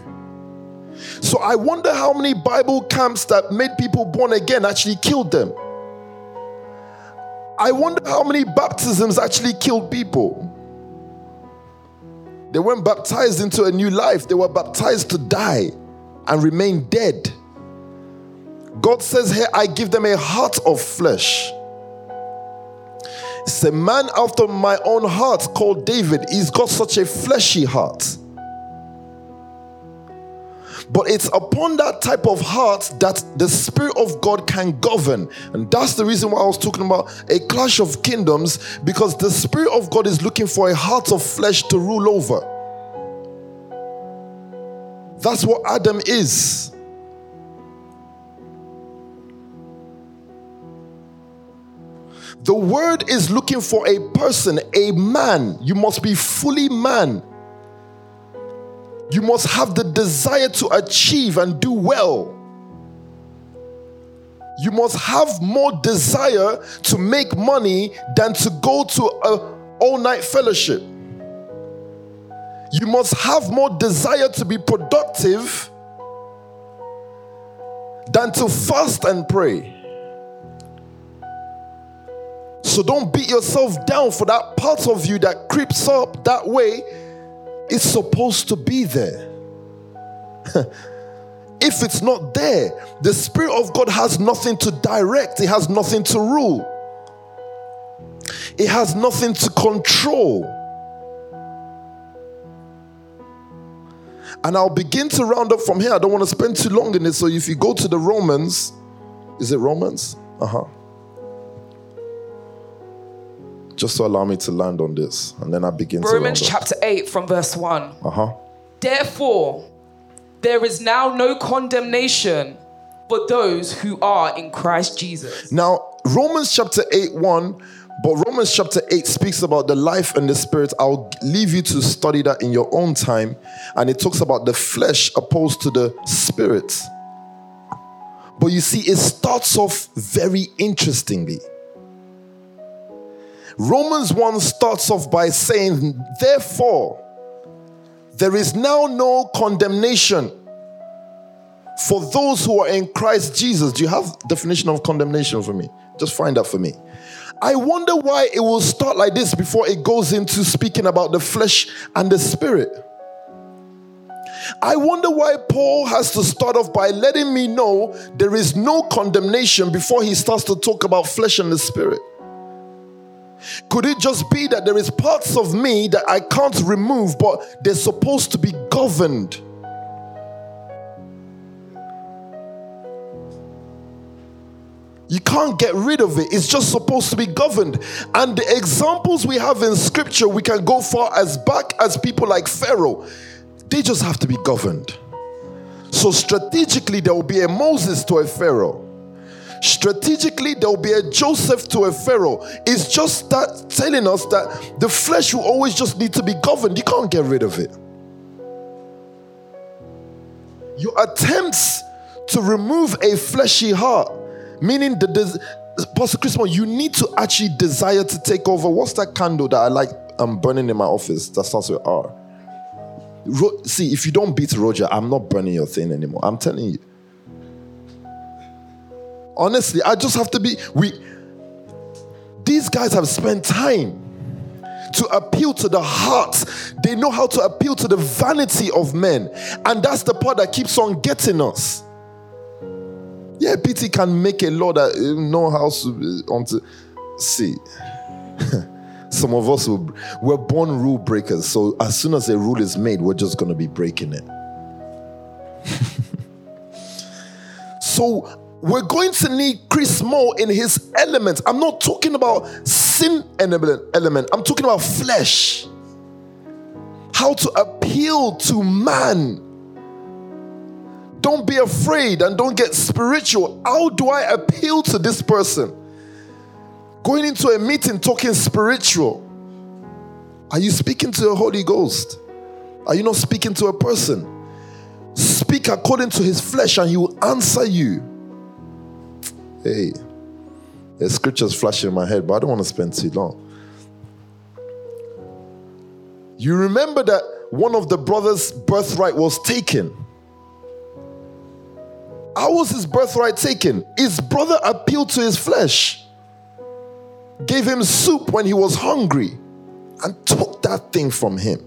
So I wonder how many Bible camps that made people born again actually killed them. I wonder how many baptisms actually killed people. They weren't baptized into a new life, they were baptized to die and remain dead. God says here, I give them a heart of flesh. It's a man after my own heart called David. He's got such a fleshy heart. But it's upon that type of heart that the Spirit of God can govern. And that's the reason why I was talking about a clash of kingdoms, because the Spirit of God is looking for a heart of flesh to rule over. That's what Adam is. The word is looking for a person, a man. You must be fully man. You must have the desire to achieve and do well. You must have more desire to make money than to go to a all-night fellowship. You must have more desire to be productive than to fast and pray. So don't beat yourself down for that part of you that creeps up that way it's supposed to be there. <laughs> if it's not there, the Spirit of God has nothing to direct, it has nothing to rule, it has nothing to control. And I'll begin to round up from here. I don't want to spend too long in it. So if you go to the Romans, is it Romans? Uh huh just to allow me to land on this, and then I begin Romans chapter 8 from verse 1. Uh huh. Therefore, there is now no condemnation for those who are in Christ Jesus. Now, Romans chapter 8 1, but Romans chapter 8 speaks about the life and the spirit. I'll leave you to study that in your own time. And it talks about the flesh opposed to the spirit. But you see, it starts off very interestingly. Romans 1 starts off by saying, Therefore, there is now no condemnation for those who are in Christ Jesus. Do you have definition of condemnation for me? Just find that for me. I wonder why it will start like this before it goes into speaking about the flesh and the spirit. I wonder why Paul has to start off by letting me know there is no condemnation before he starts to talk about flesh and the spirit. Could it just be that there is parts of me that I can't remove, but they're supposed to be governed? You can't get rid of it. It's just supposed to be governed. And the examples we have in scripture, we can go far as back as people like Pharaoh. They just have to be governed. So strategically, there will be a Moses to a Pharaoh. Strategically, there will be a Joseph to a Pharaoh. It's just that telling us that the flesh will always just need to be governed. You can't get rid of it. Your attempts to remove a fleshy heart, meaning the des- Pastor Christmas, you need to actually desire to take over. What's that candle that I like I'm burning in my office that starts with R? Ro- See, if you don't beat Roger, I'm not burning your thing anymore. I'm telling you. Honestly, I just have to be. We these guys have spent time to appeal to the heart. They know how to appeal to the vanity of men. And that's the part that keeps on getting us. Yeah, PT can make a law that uh, know how to see. <laughs> Some of us will, we're born rule breakers, so as soon as a rule is made, we're just gonna be breaking it. <laughs> so we're going to need Chris Moore in his element. I'm not talking about sin element, I'm talking about flesh. How to appeal to man. Don't be afraid and don't get spiritual. How do I appeal to this person? Going into a meeting talking spiritual. Are you speaking to the Holy Ghost? Are you not speaking to a person? Speak according to his flesh and he will answer you. Hey, the scriptures flashing in my head, but I don't want to spend too long. You remember that one of the brothers' birthright was taken. How was his birthright taken? His brother appealed to his flesh. gave him soup when he was hungry and took that thing from him.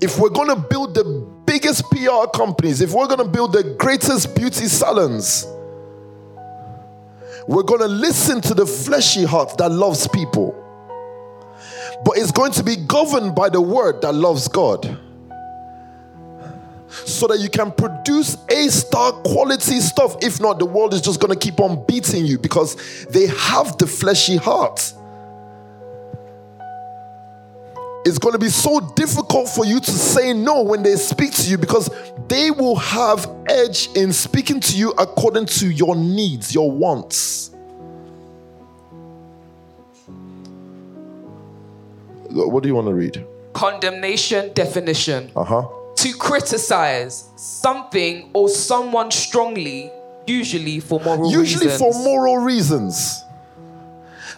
If we're going to build the biggest PR companies, if we're going to build the greatest beauty salons, we're going to listen to the fleshy heart that loves people. But it's going to be governed by the word that loves God so that you can produce A star quality stuff. If not, the world is just going to keep on beating you because they have the fleshy heart. It's going to be so difficult for you to say no when they speak to you because they will have edge in speaking to you according to your needs, your wants. What do you want to read? Condemnation definition. Uh huh to criticize something or someone strongly, usually for moral usually reasons. for moral reasons.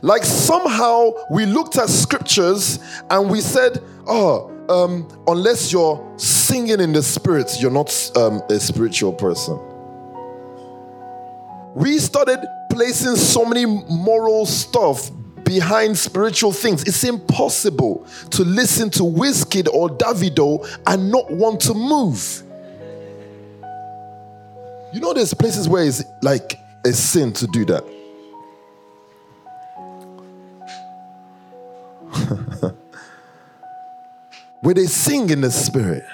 Like somehow we looked at scriptures and we said, oh, um, unless you're singing in the spirit, you're not um, a spiritual person. We started placing so many moral stuff behind spiritual things. It's impossible to listen to Wizkid or Davido and not want to move. You know, there's places where it's like a sin to do that. <laughs> where they sing in the spirit.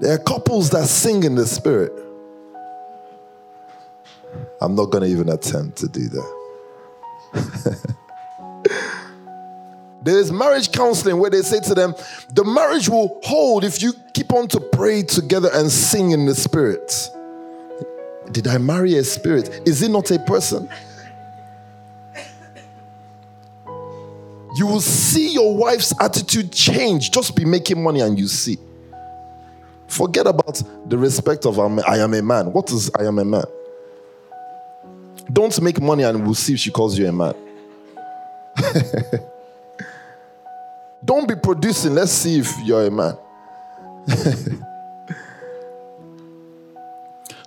There are couples that sing in the spirit. I'm not going to even attempt to do that. <laughs> there is marriage counseling where they say to them, the marriage will hold if you keep on to pray together and sing in the spirit. Did I marry a spirit? Is it not a person? You will see your wife's attitude change. Just be making money and you see. Forget about the respect of I am a man. What is I am a man? Don't make money and we'll see if she calls you a man. <laughs> Don't be producing. Let's see if you're a man. <laughs>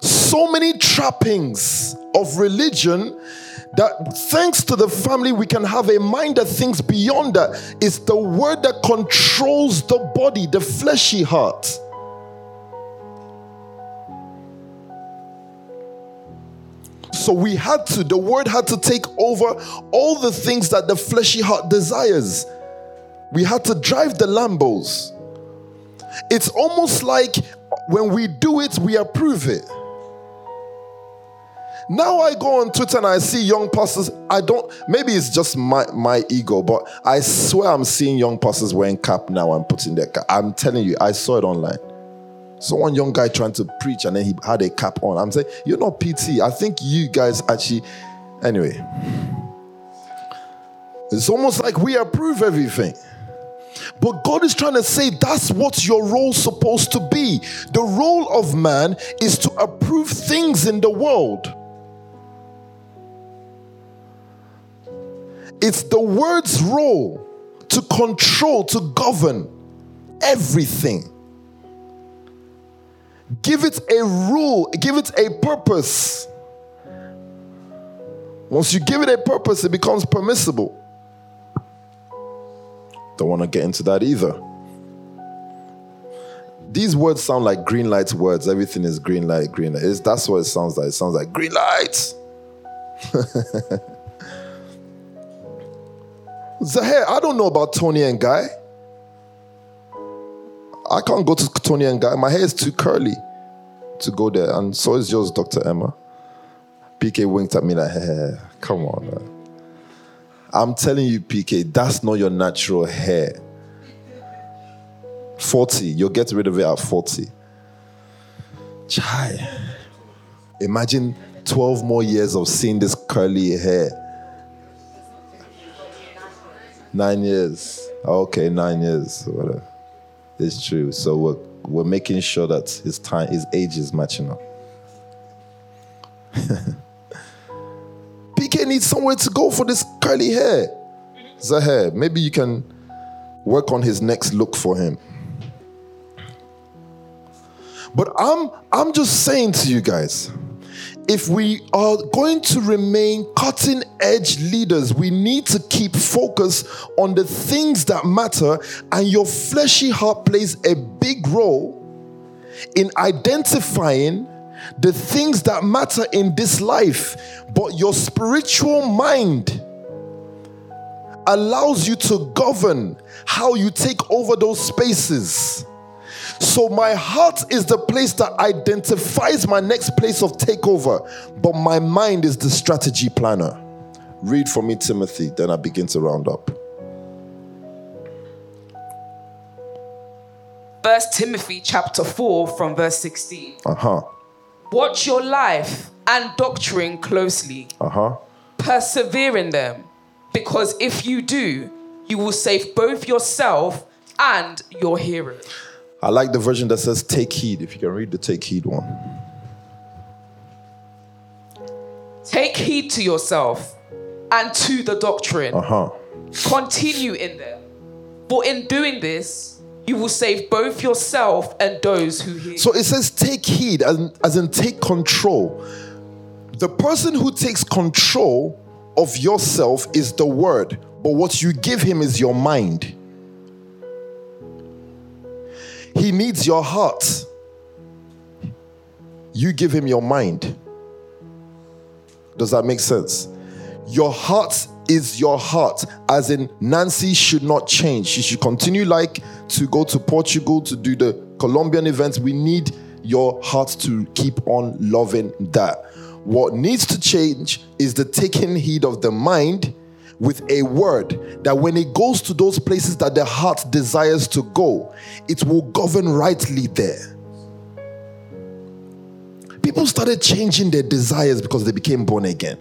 so many trappings of religion that thanks to the family we can have a mind that thinks beyond that it's the word that controls the body the fleshy heart So we had to, the word had to take over all the things that the fleshy heart desires. We had to drive the Lambos. It's almost like when we do it, we approve it. Now I go on Twitter and I see young pastors. I don't, maybe it's just my, my ego, but I swear I'm seeing young pastors wearing cap now and putting their cap. I'm telling you, I saw it online. So one young guy trying to preach and then he had a cap on. I'm saying, you're not PT. I think you guys actually, anyway. It's almost like we approve everything. But God is trying to say that's what your role's supposed to be. The role of man is to approve things in the world. It's the word's role to control, to govern everything. Give it a rule, give it a purpose. Once you give it a purpose, it becomes permissible. Don't want to get into that either. These words sound like green light words. Everything is green light, green light. It's, that's what it sounds like. It sounds like green light. <laughs> Zahir, I don't know about Toni and Guy. I can't go to Toni and Guy. My hair is too curly to go there, and so is yours, Dr. Emma. PK winked at me like, hey, come on. Man. I'm telling you, PK, that's not your natural hair. 40, you'll get rid of it at 40. Chai. Imagine 12 more years of seeing this curly hair. Nine years. Okay, nine years. Whatever. It's true. So we're, we're making sure that his time, his age is matching up. <laughs> PK needs somewhere to go for this curly hair. Zahir, maybe you can work on his next look for him. But I'm I'm just saying to you guys, if we are going to remain cutting edge leaders, we need to keep focus on the things that matter, and your fleshy heart plays a big role in identifying the things that matter in this life. But your spiritual mind allows you to govern how you take over those spaces. So, my heart is the place that identifies my next place of takeover, but my mind is the strategy planner. Read for me, Timothy, then I begin to round up. First Timothy chapter 4 from verse 16. Uh huh. Watch your life and doctrine closely. Uh huh. Persevere in them, because if you do, you will save both yourself and your hearers. I like the version that says take heed, if you can read the take heed one. Take heed to yourself and to the doctrine. Uh huh. Continue in them. For in doing this, you will save both yourself and those who hear. So it says take heed, as in, as in take control. The person who takes control of yourself is the word, but what you give him is your mind. He needs your heart. You give him your mind. Does that make sense? Your heart is your heart, as in Nancy should not change. She should continue like to go to Portugal to do the Colombian events. We need your heart to keep on loving that. What needs to change is the taking heed of the mind with a word that when it goes to those places that the heart desires to go, it will govern rightly there. People started changing their desires because they became born again.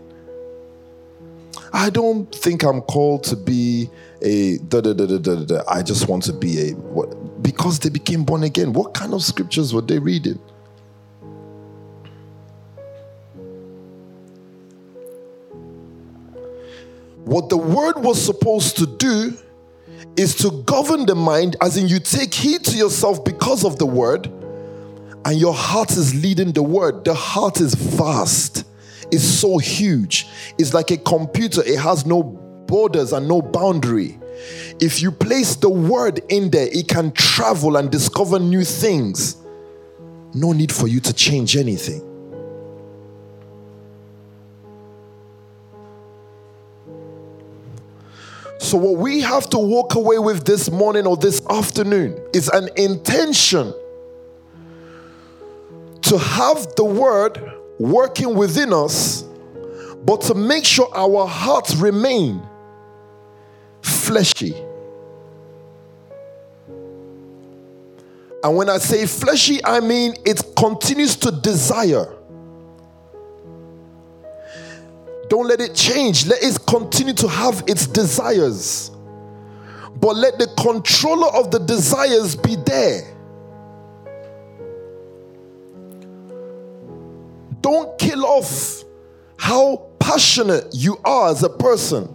I don't think I'm called to be a da da da da da da. I just want to be a what because they became born again. What kind of scriptures were they reading? What the word was supposed to do is to govern the mind, as in you take heed to yourself because of the word, and your heart is leading the word. The heart is vast, it's so huge. It's like a computer, it has no borders and no boundary. If you place the word in there, it can travel and discover new things. No need for you to change anything. So, what we have to walk away with this morning or this afternoon is an intention to have the word working within us, but to make sure our hearts remain fleshy. And when I say fleshy, I mean it continues to desire. Don't let it change. Let it continue to have its desires. But let the controller of the desires be there. Don't kill off how passionate you are as a person.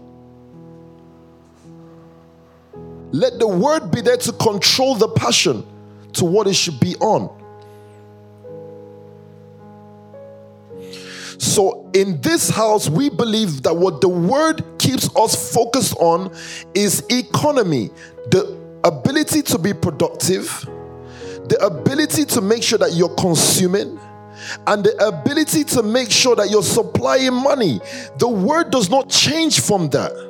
Let the word be there to control the passion to what it should be on. So, in this house, we believe that what the word keeps us focused on is economy, the ability to be productive, the ability to make sure that you're consuming, and the ability to make sure that you're supplying money. The word does not change from that.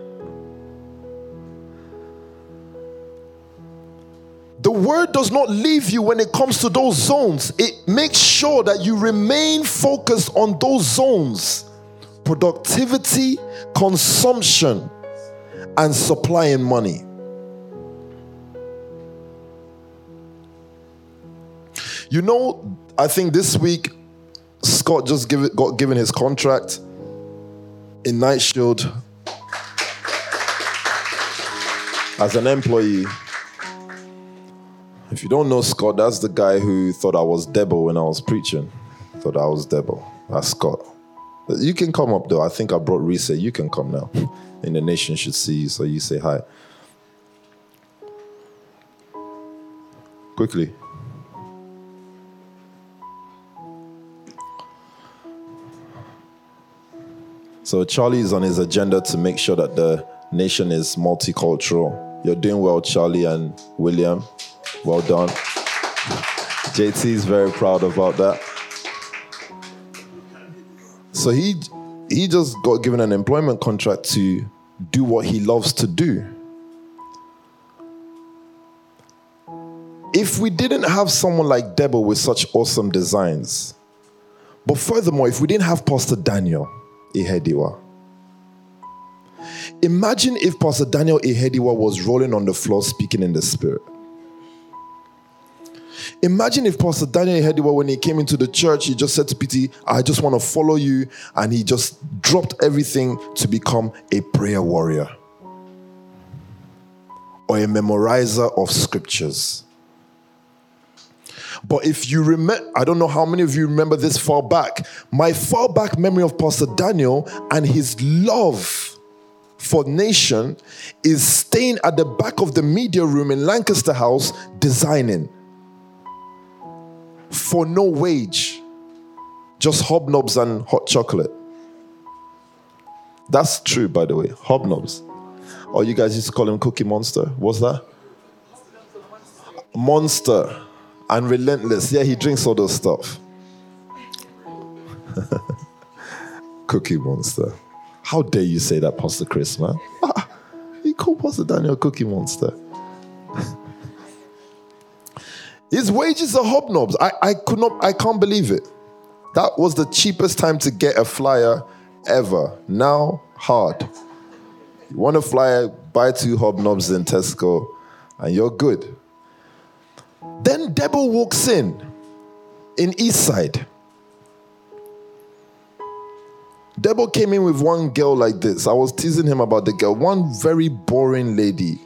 The word does not leave you when it comes to those zones. It makes sure that you remain focused on those zones productivity, consumption, and supplying money. You know, I think this week Scott just give got given his contract in Night Shield as an employee. If you don't know Scott, that's the guy who thought I was Debo when I was preaching. Thought I was Debo. That's Scott. You can come up though. I think I brought Reese. You can come now. <laughs> And the nation should see you, so you say hi. Quickly. So Charlie is on his agenda to make sure that the nation is multicultural. You're doing well, Charlie and William. Well done. JT is very proud about that. So he he just got given an employment contract to do what he loves to do. If we didn't have someone like Debo with such awesome designs, but furthermore, if we didn't have Pastor Daniel Ihediwa, imagine if Pastor Daniel Ihediwa was rolling on the floor speaking in the spirit. Imagine if Pastor Daniel Ihediwa, when he came into the church, he just said to PT, I just want to follow you. And he just dropped everything to become a prayer warrior or a memorizer of scriptures. But if you remember, I don't know how many of you remember this far back. My far back memory of Pastor Daniel and his love for nation is staying at the back of the media room in Lancaster House designing for no wage, just hobnobs and hot chocolate. That's true, by the way. Hobnobs. Oh, you guys used to call him Cookie Monster. What's that? Monster and relentless. Yeah, he drinks all those stuff. <laughs> Cookie Monster. How dare you say that, Pastor Chris, man? <laughs> He called Pastor Daniel Cookie Monster. <laughs> His wages are hobnobs. I, I could not, I can't believe it. That was the cheapest time to get a flyer ever. Now, hard. You want a flyer, buy two hobnobs in Tesco, and you're good. Then Debo walks in in East Side. Debo came in with one girl like this. I was teasing him about the girl. One very boring lady.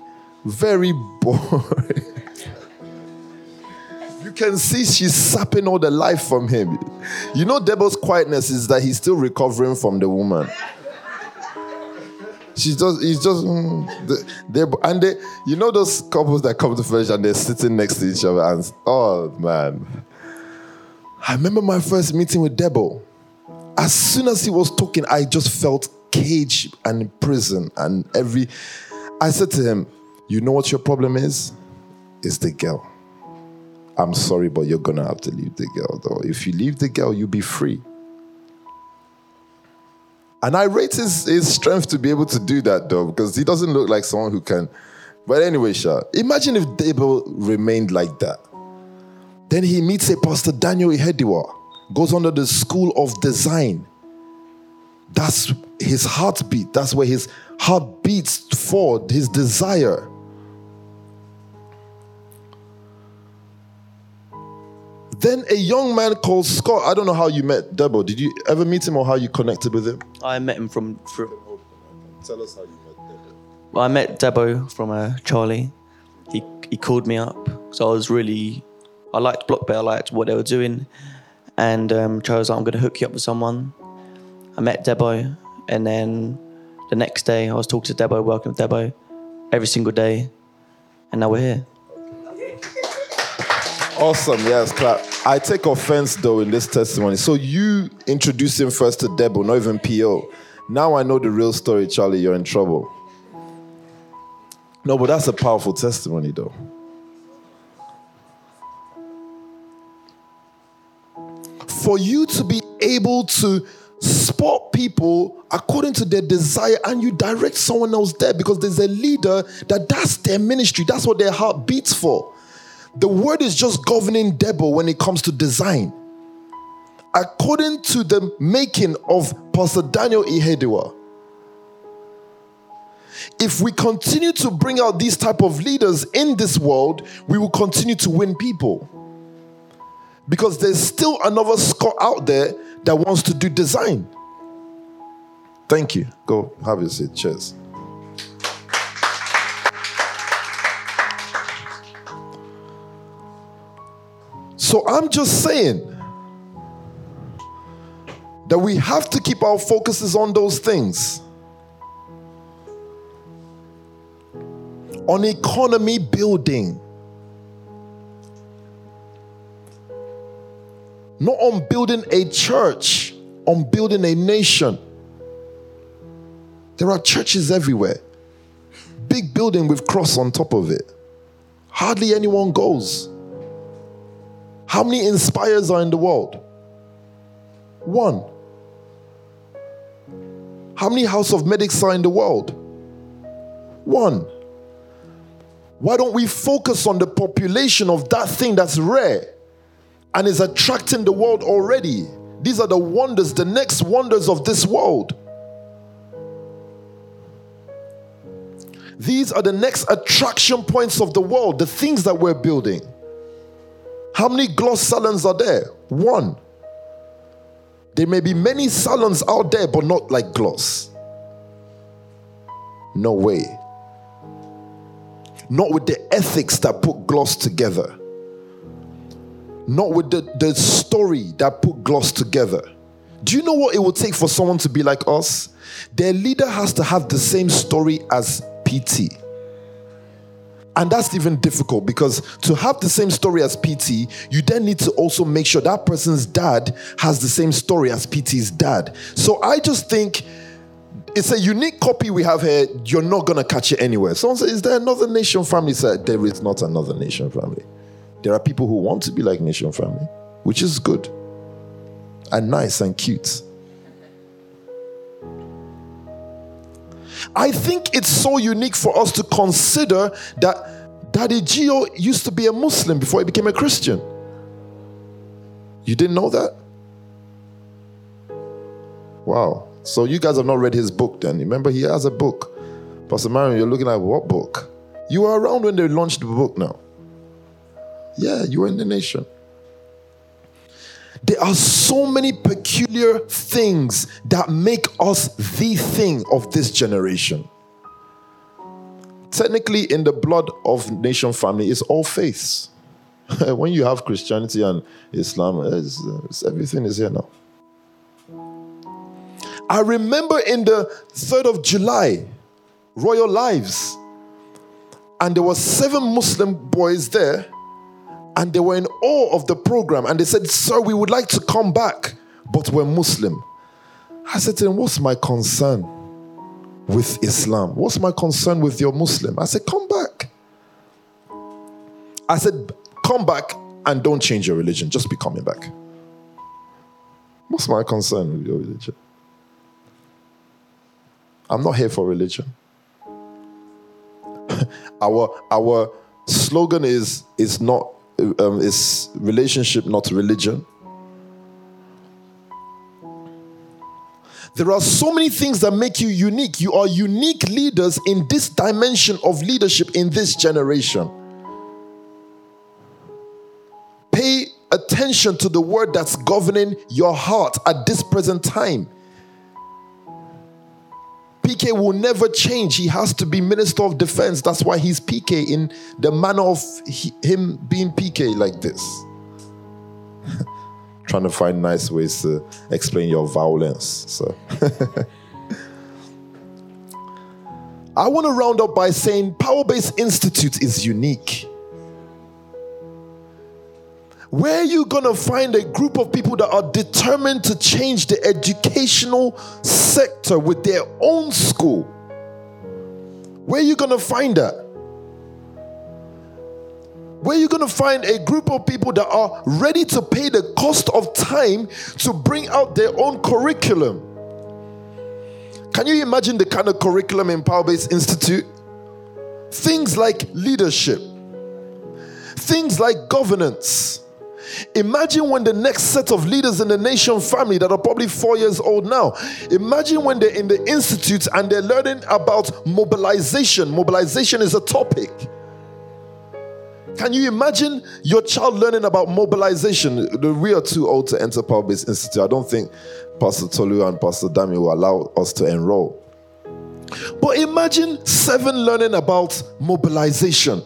Very <laughs> boring. You can see she's sapping all the life from him. You know, Debo's quietness is that he's still recovering from the woman. She's just, he's just, mm, they, and they, you know, those couples that come to finish and they're sitting next to each other, and oh man. I remember my first meeting with Debo. As soon as he was talking, I just felt cage and prison and every. I said to him, "You know what your problem is? It's the girl. I'm sorry, but you're gonna have to leave the girl, though. If you leave the girl, you'll be free." And I rate his, his strength to be able to do that though, because he doesn't look like someone who can. But anyway, Sha, imagine if Debo remained like that. Then he meets a Pastor Daniel Ihediwa, goes under the school of design. That's his heartbeat. That's where his heart beats for his desire. Then a young man called Scott. I don't know how you met Debo. Did you ever meet him or how you connected with him? I met him from. from Tell us how you met Debo. well, I met Debo from uh, Charlie. He he called me up, so I was really. I liked Blockbait. I liked what they were doing, and um, Charlie was like, "I'm going to hook you up with someone." I met Debo, and then the next day I was talking to Debo, working with Debo, every single day, and now we're here. Awesome, yes, clap. I take offense though in this testimony. So you introduced him first to Debo, not even PO. Now I know the real story, Charlie. You're in trouble. No, but that's a powerful testimony though. For you to be able to spot people according to their desire and you direct someone else there because there's a leader that that's their ministry, that's what their heart beats for. The word is just governing Debo when it comes to design. According to the making of Pastor Daniel Ihediwa, if we continue to bring out these type of leaders in this world, we will continue to win people. Because there's still another Scott out there that wants to do design. Thank you. Go have your seat. Cheers. So I'm just saying that we have to keep our focuses on those things. On economy building. Not on building a church, on building a nation. There are churches everywhere. Big building with cross on top of it. Hardly anyone goes. How many inspires are in the world? One. How many house of medics are in the world? One. Why don't we focus on the population of that thing that's rare and is attracting the world already? These are the wonders, the next wonders of this world. These are the next attraction points of the world, the things that we're building. How many gloss salons are there? One. There may be many salons out there, but not like gloss. No way. Not with the ethics that put gloss together. Not with the, the story that put gloss together. Do you know what it would take for someone to be like us? Their leader has to have the same story as PT. And that's even difficult because to have the same story as PT, you then need to also make sure that person's dad has the same story as PT's dad. So I just think it's a unique copy we have here. You're not going to catch it anywhere. Someone says, Is there another nation family? Said, There is not another nation family. There are people who want to be like nation family, which is good and nice and cute. I think it's so unique for us to consider that Daddy Gio used to be a Muslim before he became a Christian. You didn't know that? Wow. So you guys have not read his book then. Remember, he has a book. Pastor Marion, you're looking at what book? You were around when they launched the book now. Yeah, you were in the nation. There are so many peculiar things that make us the thing of this generation. Technically, in the blood of nation family is all faiths. <laughs> when you have Christianity and Islam, it's, it's, everything is here now. I remember in the 3rd of July, Royal Lives, and there were seven Muslim boys there and they were in awe of the program and they said, Sir, we would like to come back, but we're Muslim. I said to them, What's my concern with Islam? What's my concern with your Muslim? I said, Come back. I said, Come back and don't change your religion, just be coming back. What's my concern with your religion? I'm not here for religion. <laughs> our our slogan is is not um, is relationship, not religion. There are so many things that make you unique. You are unique leaders in this dimension of leadership in this generation. Pay attention to the word that's governing your heart at this present time. PK will never change. He has to be Minister of Defense. That's why he's PK in the manner of he, him being PK like this. <laughs> Trying to find nice ways to explain your violence. So <laughs> I want to round up by saying Power Base Institute is unique. Where are you going to find a group of people that are determined to change the educational sector with their own school? Where are you going to find that? Where are you going to find a group of people that are ready to pay the cost of time to bring out their own curriculum? Can you imagine the kind of curriculum in Power Base Institute? Things like leadership, things like governance, Imagine when the next set of leaders in the nation family that are probably four years old now, imagine when they're in the institute and they're learning about mobilization. Mobilization is a topic. Can you imagine your child learning about mobilization? We are too old to enter Power Base Institute. I don't think Pastor Tolu and Pastor Dami will allow us to enroll. But imagine seven learning about mobilization.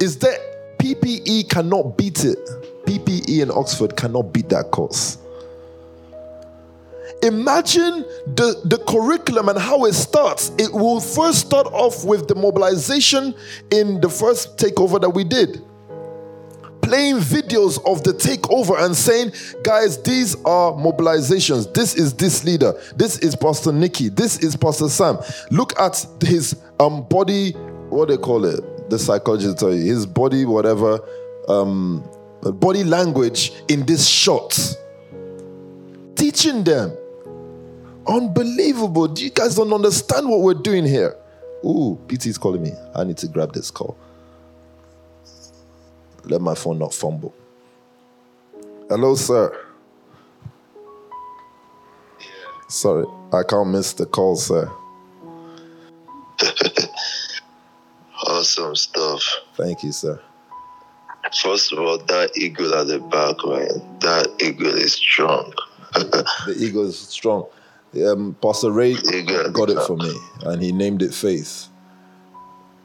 Is there PPE cannot beat it. PPE in Oxford cannot beat that course. Imagine the, the curriculum and how it starts. It will first start off with the mobilization in the first takeover that we did. playing videos of the takeover and saying, guys, these are mobilizations. This is this leader. This is Pastor Nikki. This is Pastor Sam. Look at his um body, what they call it, the psychologist tell you, his body, whatever, um body language in this shot. Teaching them. Unbelievable. Do you guys don't understand what we're doing here. Ooh, PT is calling me. I need to grab this call. Let my phone not fumble. Hello, sir. Sorry, I can't miss the call, sir. <laughs> Awesome stuff. Thank you, sir. First of all, that eagle at the back, man, that eagle is strong. <laughs> The eagle is strong. Um, Pastor Ray got it for me, and he named it Faith.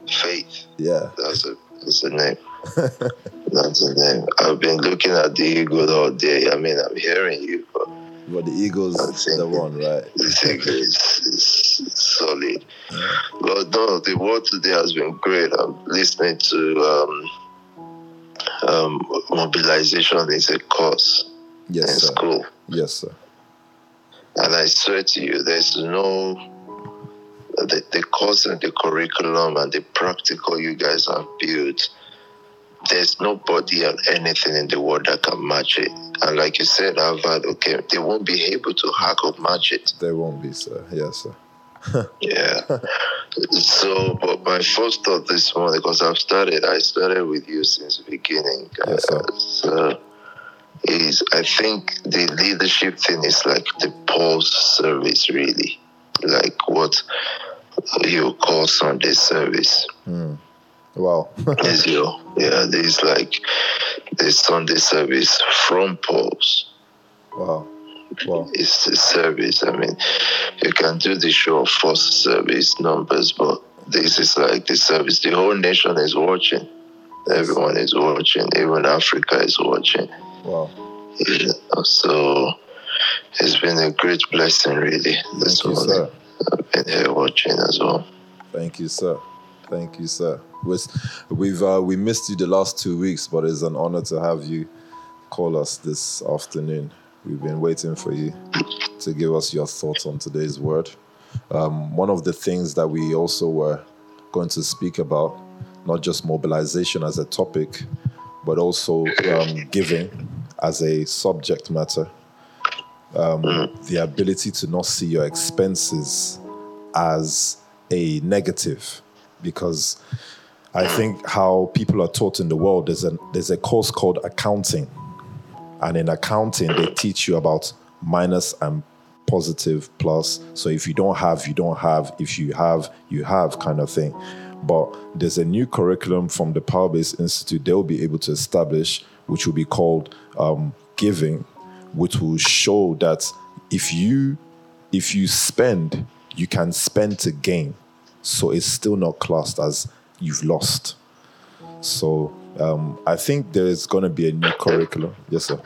Faith. Yeah, That's a that's a name. <laughs> that's a name. I've been looking at the eagle all day. I mean, I'm hearing you, but but the eagle's the one, right? this eagle is, is, is solid. Lord, no, the world today has been great. I'm listening to um, um, mobilization is a course in Yes, sir. school. Yes, sir. And I swear to you, there's no the, the course and the curriculum and the practical you guys have built. There's nobody and anything in the world that can match it. And like you said, Harvard, okay, they won't be able to hack or match it. They won't be, sir. Yes, sir. <laughs> Yeah. so, but my first thought this morning, because I've started, I started with you since the beginning. Yes, sir. Uh, so is I think the leadership thing is like the pulse service, really, like what you call Sunday service. Wow. <laughs> your yeah, there's like the Sunday service from Pulse. wow. Wow. It's the service. I mean, you can do the show first service numbers, but this is like the service. The whole nation is watching. Everyone is watching. Even Africa is watching. Wow. Yeah, So it's been a great blessing, really. This Thank you, morning. sir. I've been here watching as well. Thank you, sir. Thank you, sir. We've uh, we missed you the last two weeks, but it's an honor to have you call us this afternoon. We've been waiting for you to give us your thoughts on today's word. Um, one of the things that we also were going to speak about, not just mobilization as a topic, but also um, giving as a subject matter. Um, the ability to not see your expenses as a negative because I think how people are taught in the world there's a there's a course called accounting. And in accounting they teach you about minus and positive plus. So if you don't have you don't have. If you have you have kind of thing. But there's a new curriculum from the Power Base Institute they'll be able to establish which will be called um, giving which will show that if you if you spend you can spend to gain so it's still not classed as you've lost so um, i think there is going to be a new curriculum yes sir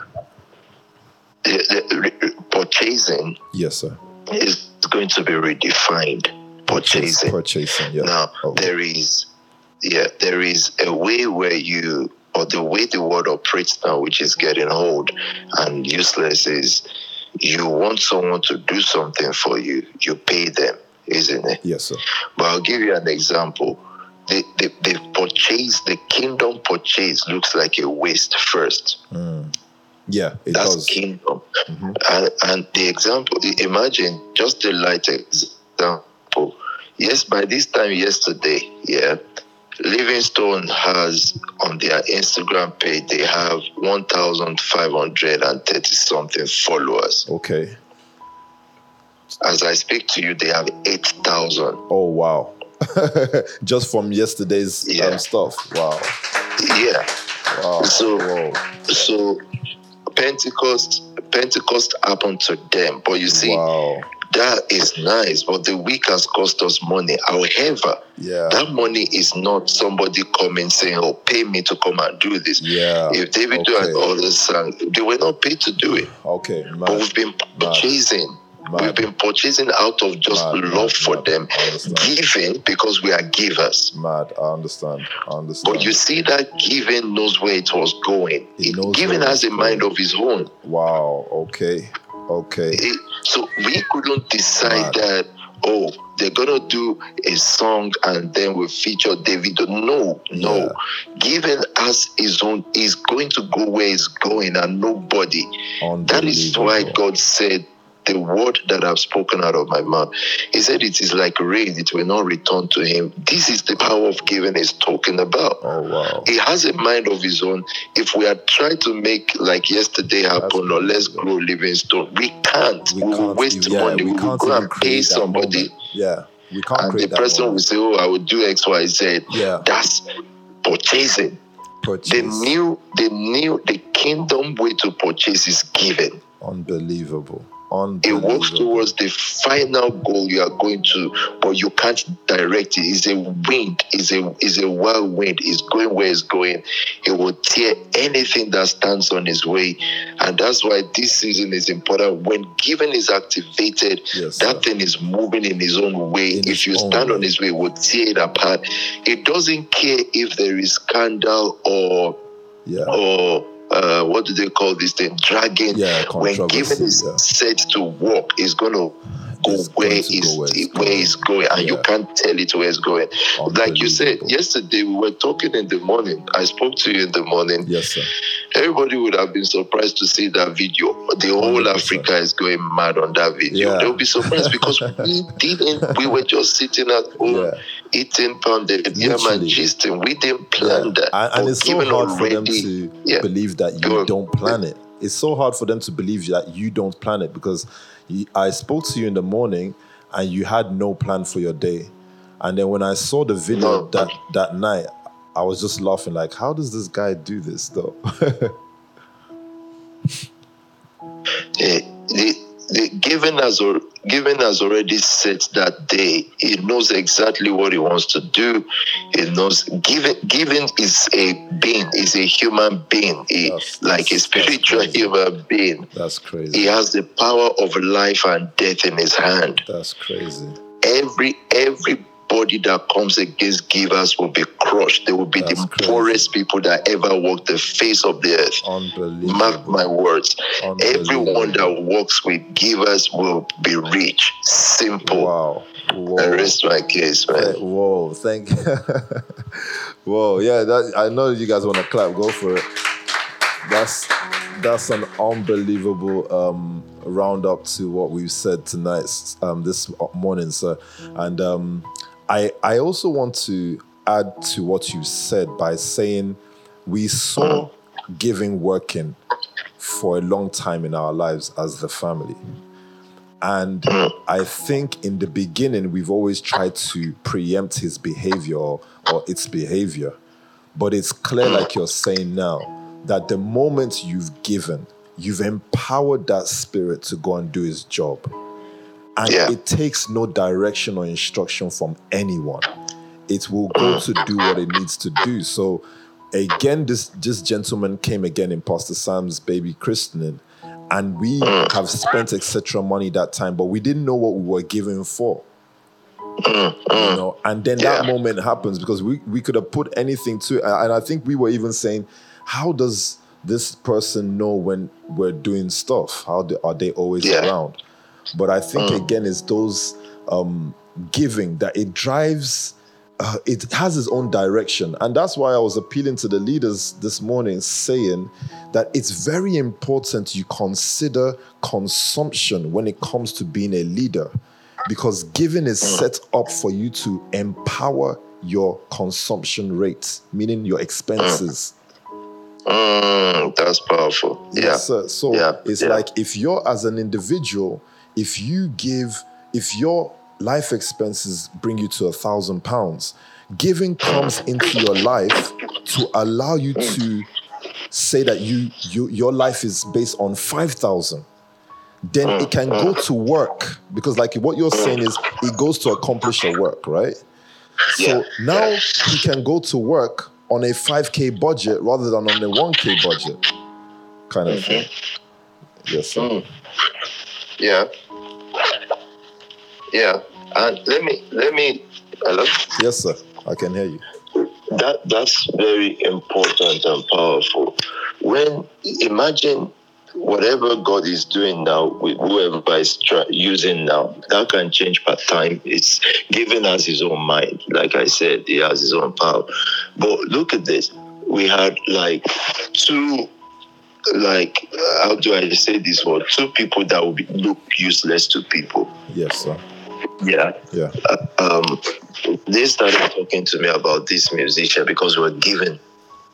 The- the- re- Purchasing yes sir is going to be redefined. Purchasing. purchasing Yes. Now Oh, there is, yeah, there is a way where you, or the way the world operates now, which is getting old and useless, is you want someone to do something for you, you pay them, isn't it? yes sir But I'll give you an example. The, the, the purchase, the kingdom purchase looks like a waste first. Mm. yeah it That's does kingdom. Mm-hmm. And, and the example, imagine just the light example. Yes, by this time yesterday, yeah, Livingstone has on their Instagram page, they have 1,530 something followers. okay As I speak to you, they have 8,000. oh wow <laughs> just from yesterday's Yeah. um, stuff wow Yeah. wow So, Whoa. so Pentecost, Pentecost happened to them, but you see, wow that is nice, but the week has cost us money. However, yeah that money is not somebody coming saying, "Oh, pay me to come and do this." yeah If David do and okay. others sang, they were not paid to do it, okay but we've been purchasing Mad. We've been purchasing out of just Mad, love mad, for mad. them, giving because we are givers. Mad. I understand. I understand. But you see that giving knows where it was going. He It- knows giving has a mind of his own. wow. Okay. Okay. It- so we couldn't decide Mad. that oh they're gonna do a song and then we'll feature David. No, no. Yeah. Giving has his own is going to go where it's going and nobody. That is why God said the word that I've spoken out of my mouth. He said it is like rain, it will not return to him. This is the power of giving he's talking about. Oh wow. He has a mind of his own. If we are trying to make like yesterday happen or let's grow Livingstone, we can't. We, will can't waste yeah, money. We, will can't go and pay create somebody. moment. Yeah. We can't And the person will say, Oh, I will do X, Y, Z. Yeah. That's purchasing. The Purchase. new, the new, the kingdom way to purchase is giving. Unbelievable. It works towards the final goal you are going to, but you can't direct it. It's a wind, it's a it's a wild wind. It's going where it's going. It will tear anything that stands on its way. And that's why this season is important. When giving is activated, Yes, that sir. thing is moving in its own way. In if you stand on way. its way, it will tear it apart. It doesn't care if there is scandal or Yeah. or uh, what do they call this thing? Dragging. Yeah, when given is yeah. set to walk, it's going to go where going is where it's where it's going, and you can't tell it where it's going. Like you said yesterday, we were talking in the morning. I spoke to you in the morning. Yes, sir. Everybody would have been surprised to see that video. The whole 100%. Africa is going mad on that video. Yeah. They'll be surprised because we <laughs> didn't. We were just sitting at home Yeah. Eating pounded yam and Literally. gisting. We didn't plan Yeah. that. And, and it's so hard for them to yeah. believe that you on. don't plan it. It's so hard for them to believe that you don't plan it because you, I spoke to you in the morning and you had no plan for your day. And then when I saw the video No. that, that night, I was just laughing like, how does this guy do this though? <laughs> Eh, given has given has already set that day. He knows exactly what he wants to do. He knows given given is a being, is a human being, a, That's- like a that's- spiritual human being. That's crazy. He has the power of life and death in his hand. That's crazy. Every every everybody that comes against givers will be crushed. They will be That's the crazy. poorest people that ever walked the face of the earth. Unbelievable. Mark my words. Everyone that works with givers will be rich. Simple. Wow. I rest my case, man. Whoa, thank you. <laughs> Whoa, yeah, that I know you guys want to clap, go for it. That's that's an unbelievable um roundup to what we've said tonight, um, this morning, sir. And um I I also want to add to what you said by saying we saw mm. giving working for a long time in our lives as the family. And mm. I think in the beginning, we've always tried to preempt his behavior or, or its behavior. But it's clear, mm. like you're saying now, that the moment you've given, you've empowered that spirit to go and do his job. And Yeah. it takes no direction or instruction from anyone. It will go to mm. do what it needs to do. So, again, this, this gentleman came again in Pastor Sam's baby christening, and we mm. have spent etc. money that time, but we didn't know what we were giving for. Mm, you know, and then that moment happens because we, we could have put anything to it. And I think we were even saying, how does this person know when we're doing stuff? How do, are they always Yeah. around? But I think again, it's those um, giving that it drives. Uh, it has its own direction, and that's why I was appealing to the leaders this morning, saying that it's very important you consider consumption when it comes to being a leader, because giving is set up for you to empower your consumption rates, meaning your expenses. Mm, that's powerful. Yeah. Yes, sir. So Yeah, it's yeah. like if you're as an individual, if you give, if your life expenses bring you to a thousand pounds, giving comes into your life to allow you to say that you, you your life is based on five thousand. Then it can go to work because, like what you're saying is, it goes to accomplish your work, right? So now he can go to work on a 5k budget rather than on a 1k budget kind of thing. Yes, sir. Mm. Yeah. Yeah, and let me let me. Hello. Yes, sir. I can hear you. that that's very important and powerful. When imagine whatever God is doing now with whoever is try, using now, that can change per time. It's given us his own mind. Like I said, he has his own power. But look at this. We had like two like uh, how do I say this word? Two people that would be, look useless to people. Yes, sir. Yeah Yeah. um, they started talking to me about this musician because we are given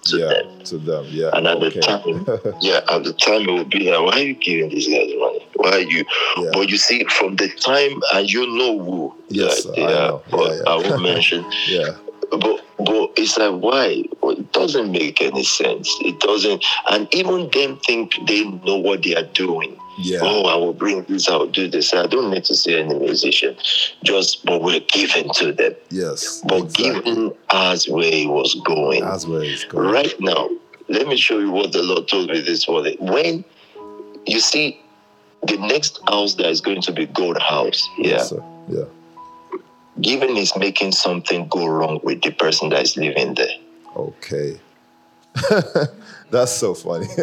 to yeah. them. To them. Yeah. And at okay. the time, <laughs> yeah, at the time it would be like, why are you giving these guys money? Why are you? Yeah. But you see, from the time, and you know who, Yes, like, I yeah, know. but Yeah, yeah. I won't <laughs> mention. yeah. But but it's like why? Well, it doesn't make any sense. It doesn't, and even them think they know what they are doing. Yeah. Oh, I will bring this. I will do this. I don't need to see any musician. Just, but we're given to them. Yes. But exactly. given as where he was going, That's where it's going. right now, let me show you what the Lord told me this morning. When you see the next house that is going to be gold house, yeah, Yes. Yeah. given is making something go wrong with the person that is living there. Okay. <laughs> That's so funny. <laughs>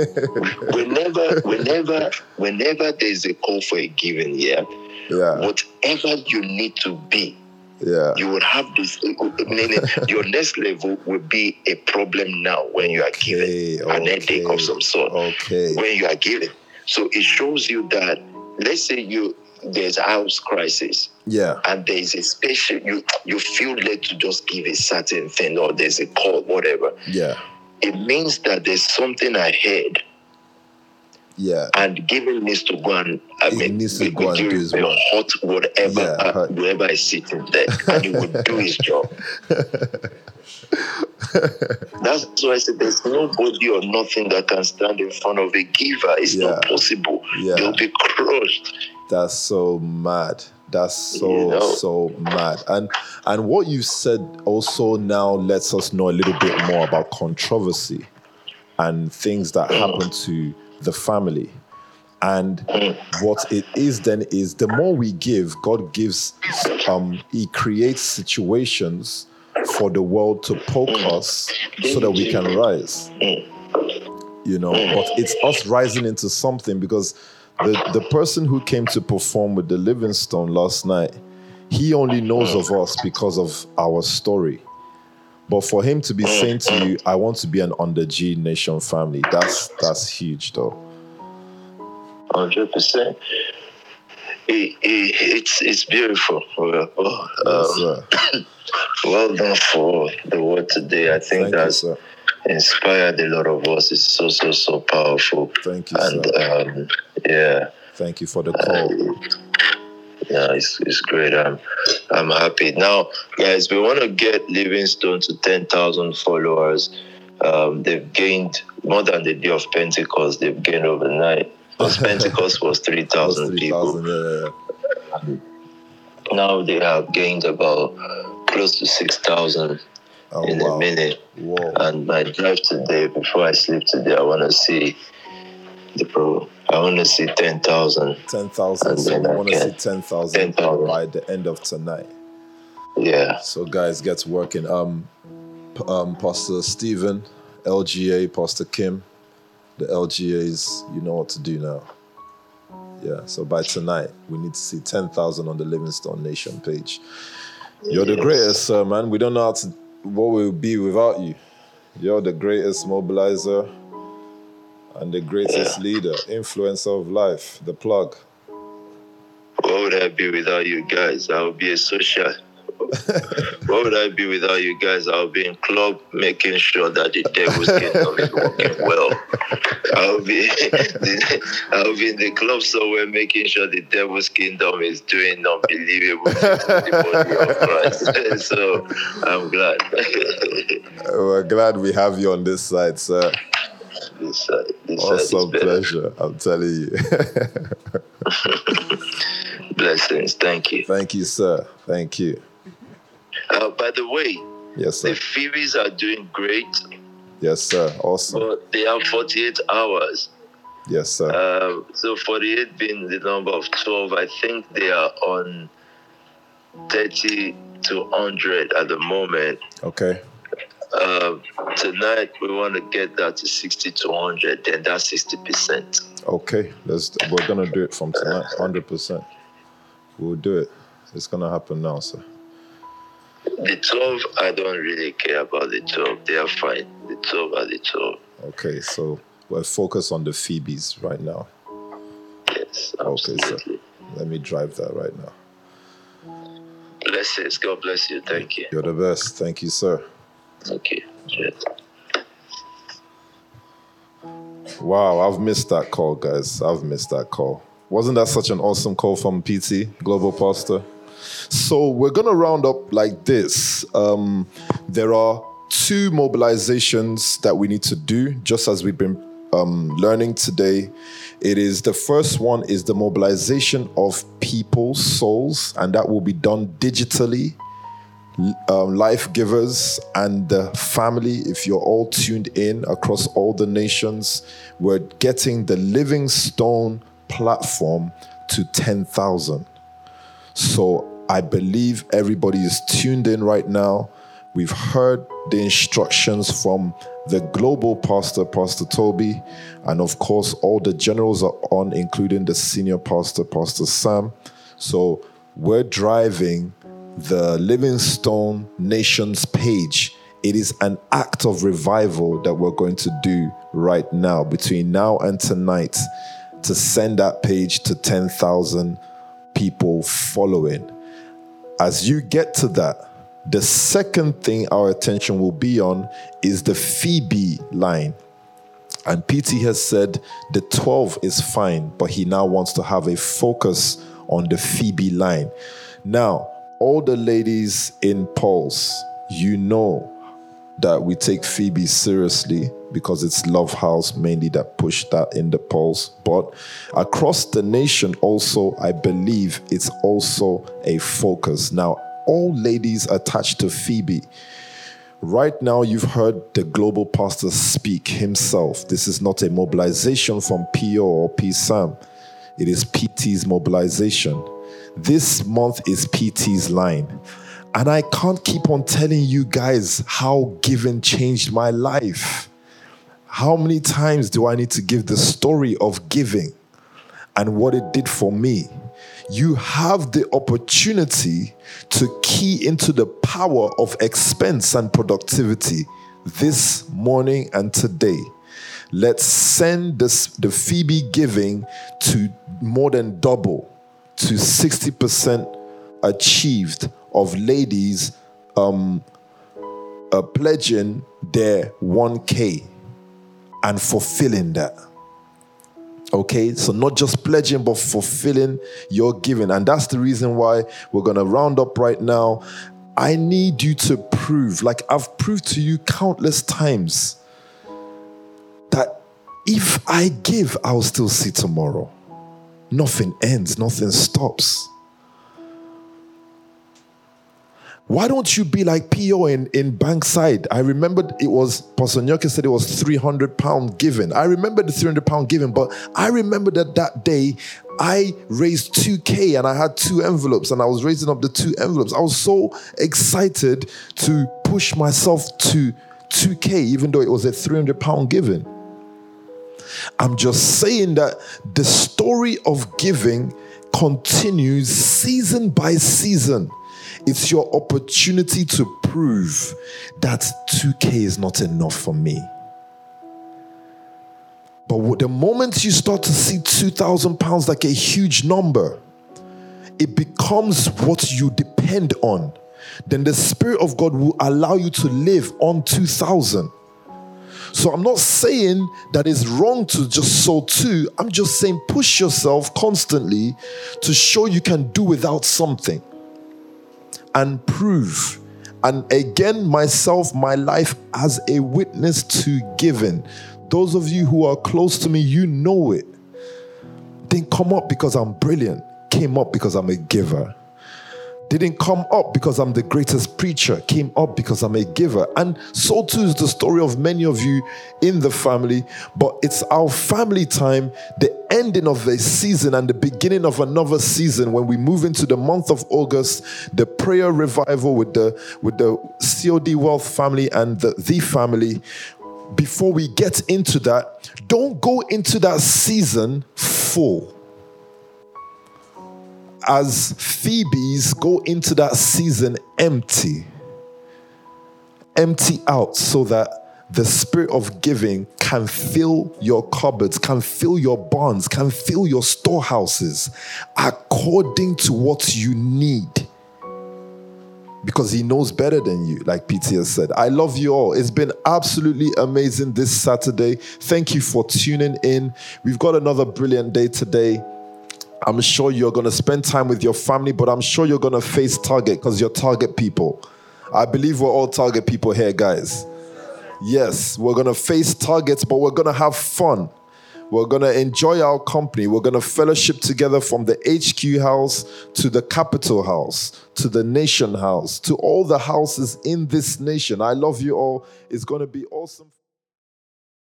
Whenever, whenever, whenever there's a call for a given, yeah, yeah. whatever you need to be, Yeah. you will have this. Meaning, your next level will be a problem now when you are given Okay, an headache of some sort. Okay. when you are given. So it shows you that let's say you there's a house crisis Yeah. and there's a special you you feel led to just give a certain thing or there's a call, whatever. Yeah. It means that there's something ahead Yeah. and giving needs to go and I He mean needs to go and do his work. hot whatever Yeah, uh, hot. whoever is sitting there and he would do his job. <laughs> That's why I said there's nobody or nothing that can stand in front of a giver. It's not possible. Yeah. They'll be crushed. That's so mad. That's so You know? so mad. And and what you said also now lets us know a little bit more about controversy and things that mm. happen to the family. And what it is then is the more we give, God gives um He creates situations for the world to poke mm. us so that we can rise. Mm. You know, but it's us rising into something because the, the person who came to perform with the Livingstone last night, he only knows of us because of our story. But for him to be saying to you, I want to be an under G Nation family, that's that's huge though. Hundred percent. It, it, it's it's beautiful. Well, oh, um, <coughs> well done for the word today. I think Thank that's sir. Inspired a lot of us. It's so so so powerful. Thank you, And um, yeah, Thank you for the call. yeah, it's, it's great. I'm I'm happy now, guys. We want to get Livingstone to ten thousand followers. Um, they've gained more than the day of Pentecost. They've gained overnight. Because <laughs> Pentecost was three thousand people. 3,000. Yeah, yeah, yeah. Now they have gained about close to 6,000 Oh, in wow. a minute. Whoa. And my drive today, before I sleep today, I want to see the pro. I want to see 10,000. 10,000. And So we want to see 10,000 10,000. by the end of tonight. Yeah. So guys, get to working. Um, um, Pastor Stephen, LGA, Pastor Kim, the LGAs, you know what to do now. Yeah. So by tonight, we need to see ten thousand on the Livingstone Nation page. You're the greatest, sir, man. We don't know how to what we'll be without you. You're the greatest mobilizer and the greatest leader, influencer of life. The plug. What would I be without you guys? I would be a social. What would I be without you guys? I'll be in club making sure that the devil's kingdom is working well. I'll be <laughs> I'll be in the club somewhere making sure the devil's kingdom is doing unbelievable things to the body of Christ. <laughs> so I'm glad. <laughs> We're glad we have you on this side, sir. this side, this Awesome better. pleasure. I'm telling you. Blessings. Thank you. Thank you, sir. Thank you. Uh, by the way, Yes, sir. the. Phoebes are doing great, Yes, sir. Awesome. but they have 48 hours. Yes, sir. Um, so 48 being the number of 12, I think they are on 30 to 100 at the moment. Okay. Um, tonight we want to get that to 60 to 100. Then that's 60 percent. Okay. Let's we're gonna do it from tonight. Hundred percent. We'll do it. It's gonna happen now, sir. The 12, I don't really care about the 12. They are fine. The 12 are the 12. Okay, so we're focused on the Phoebes right now. Yes, Okay, sir. Let me drive that right now. Blessings. God bless you. Thank you. You're the best. Thank you, sir. Okay. Cheers. Wow, I've missed that call, guys. I've missed that call. Wasn't that such an awesome call from PT, Global Pastor? So we're gonna round up like this. Um, there are two mobilizations that we need to do, just as we've been um, learning today. It is the first one is the mobilization of people's souls, and that will be done digitally um, life givers and the family, if you're all tuned in across all the nations, we're getting the Living Stone platform to 10,000. So I believe everybody is tuned in right now. We've heard the instructions from the global pastor, Pastor Toby, and of course, all the generals are on, including the senior pastor, Pastor Sam. So we're driving the Livingstone Nations page. It is an act of revival that we're going to do right now, between now and tonight, to send that page to 10,000 people following. As you get to that, the second thing our attention will be on is the Phoebe line. And PT has said the 12 is fine, but he now wants to have a focus on the Phoebe line. Now, all the ladies in Pulse, you know that we take Phoebe seriously because it's Love House mainly that pushed that in the Pulse. But across the nation, also, I believe it's also a focus. Now, all ladies attached to Phoebe. Right now, you've heard the global pastor speak himself. This is not a mobilization from PO or PSAM, it is PT's mobilization. This month is PT's line. And I can't keep on telling you guys how giving changed my life. How many times do I need to give the story of giving and what it did for me? You have the opportunity to key into the power of expense and productivity this morning and today. Let's send this, the Phoebe giving to more than double to 60% achieved of ladies um, uh, pledging their 1K and fulfilling that. Okay, so not just pledging, but fulfilling your giving. And that's the reason why we're going to round up right now. I need you to prove, like I've proved to you countless times, that if I give, I'll still see tomorrow. Nothing ends, nothing stops. Why don't you be like PO in, in Bankside? I remembered it was, Pastor Nyoke said it was 300 pound given. I remember the 300 pound given, but I remember that that day I raised 2K and I had two envelopes and I was raising up the two envelopes. I was so excited to push myself to 2K, even though it was a 300 pound given. I'm just saying that the story of giving continues season by season. It's your opportunity to prove that 2K is not enough for me. But the moment you start to see 2,000 pounds like a huge number, it becomes what you depend on. Then the Spirit of God will allow you to live on 2,000. So I'm not saying that it's wrong to just sow two. I'm just saying push yourself constantly to show you can do without something and prove. And again, myself, my life as a witness to giving. Those of you who are close to me, you know it. Didn't come up because I'm brilliant, came up because I'm a giver. Didn't come up because I'm the greatest preacher, came up because I'm a giver. And so too is the story of many of you in the family. But it's our family time, the ending of a season and the beginning of another season when we move into the month of August, the prayer revival with the with the COD Wealth family and the, the family. Before we get into that, don't go into that season full as Phoebes go into that season empty, empty out so that the spirit of giving can fill your cupboards, can fill your barns, can fill your storehouses according to what you need. Because he knows better than you, like PT said. I love you all. It's been absolutely amazing this Saturday. Thank you for tuning in. We've got another brilliant day today. I'm sure you're going to spend time with your family, but I'm sure you're going to face target because you're target people. I believe we're all target people here, guys. Yes, we're going to face targets, but we're going to have fun. We're going to enjoy our company. We're going to fellowship together from the HQ house to the capital house to the nation house to all the houses in this nation. I love you all. It's going to be awesome.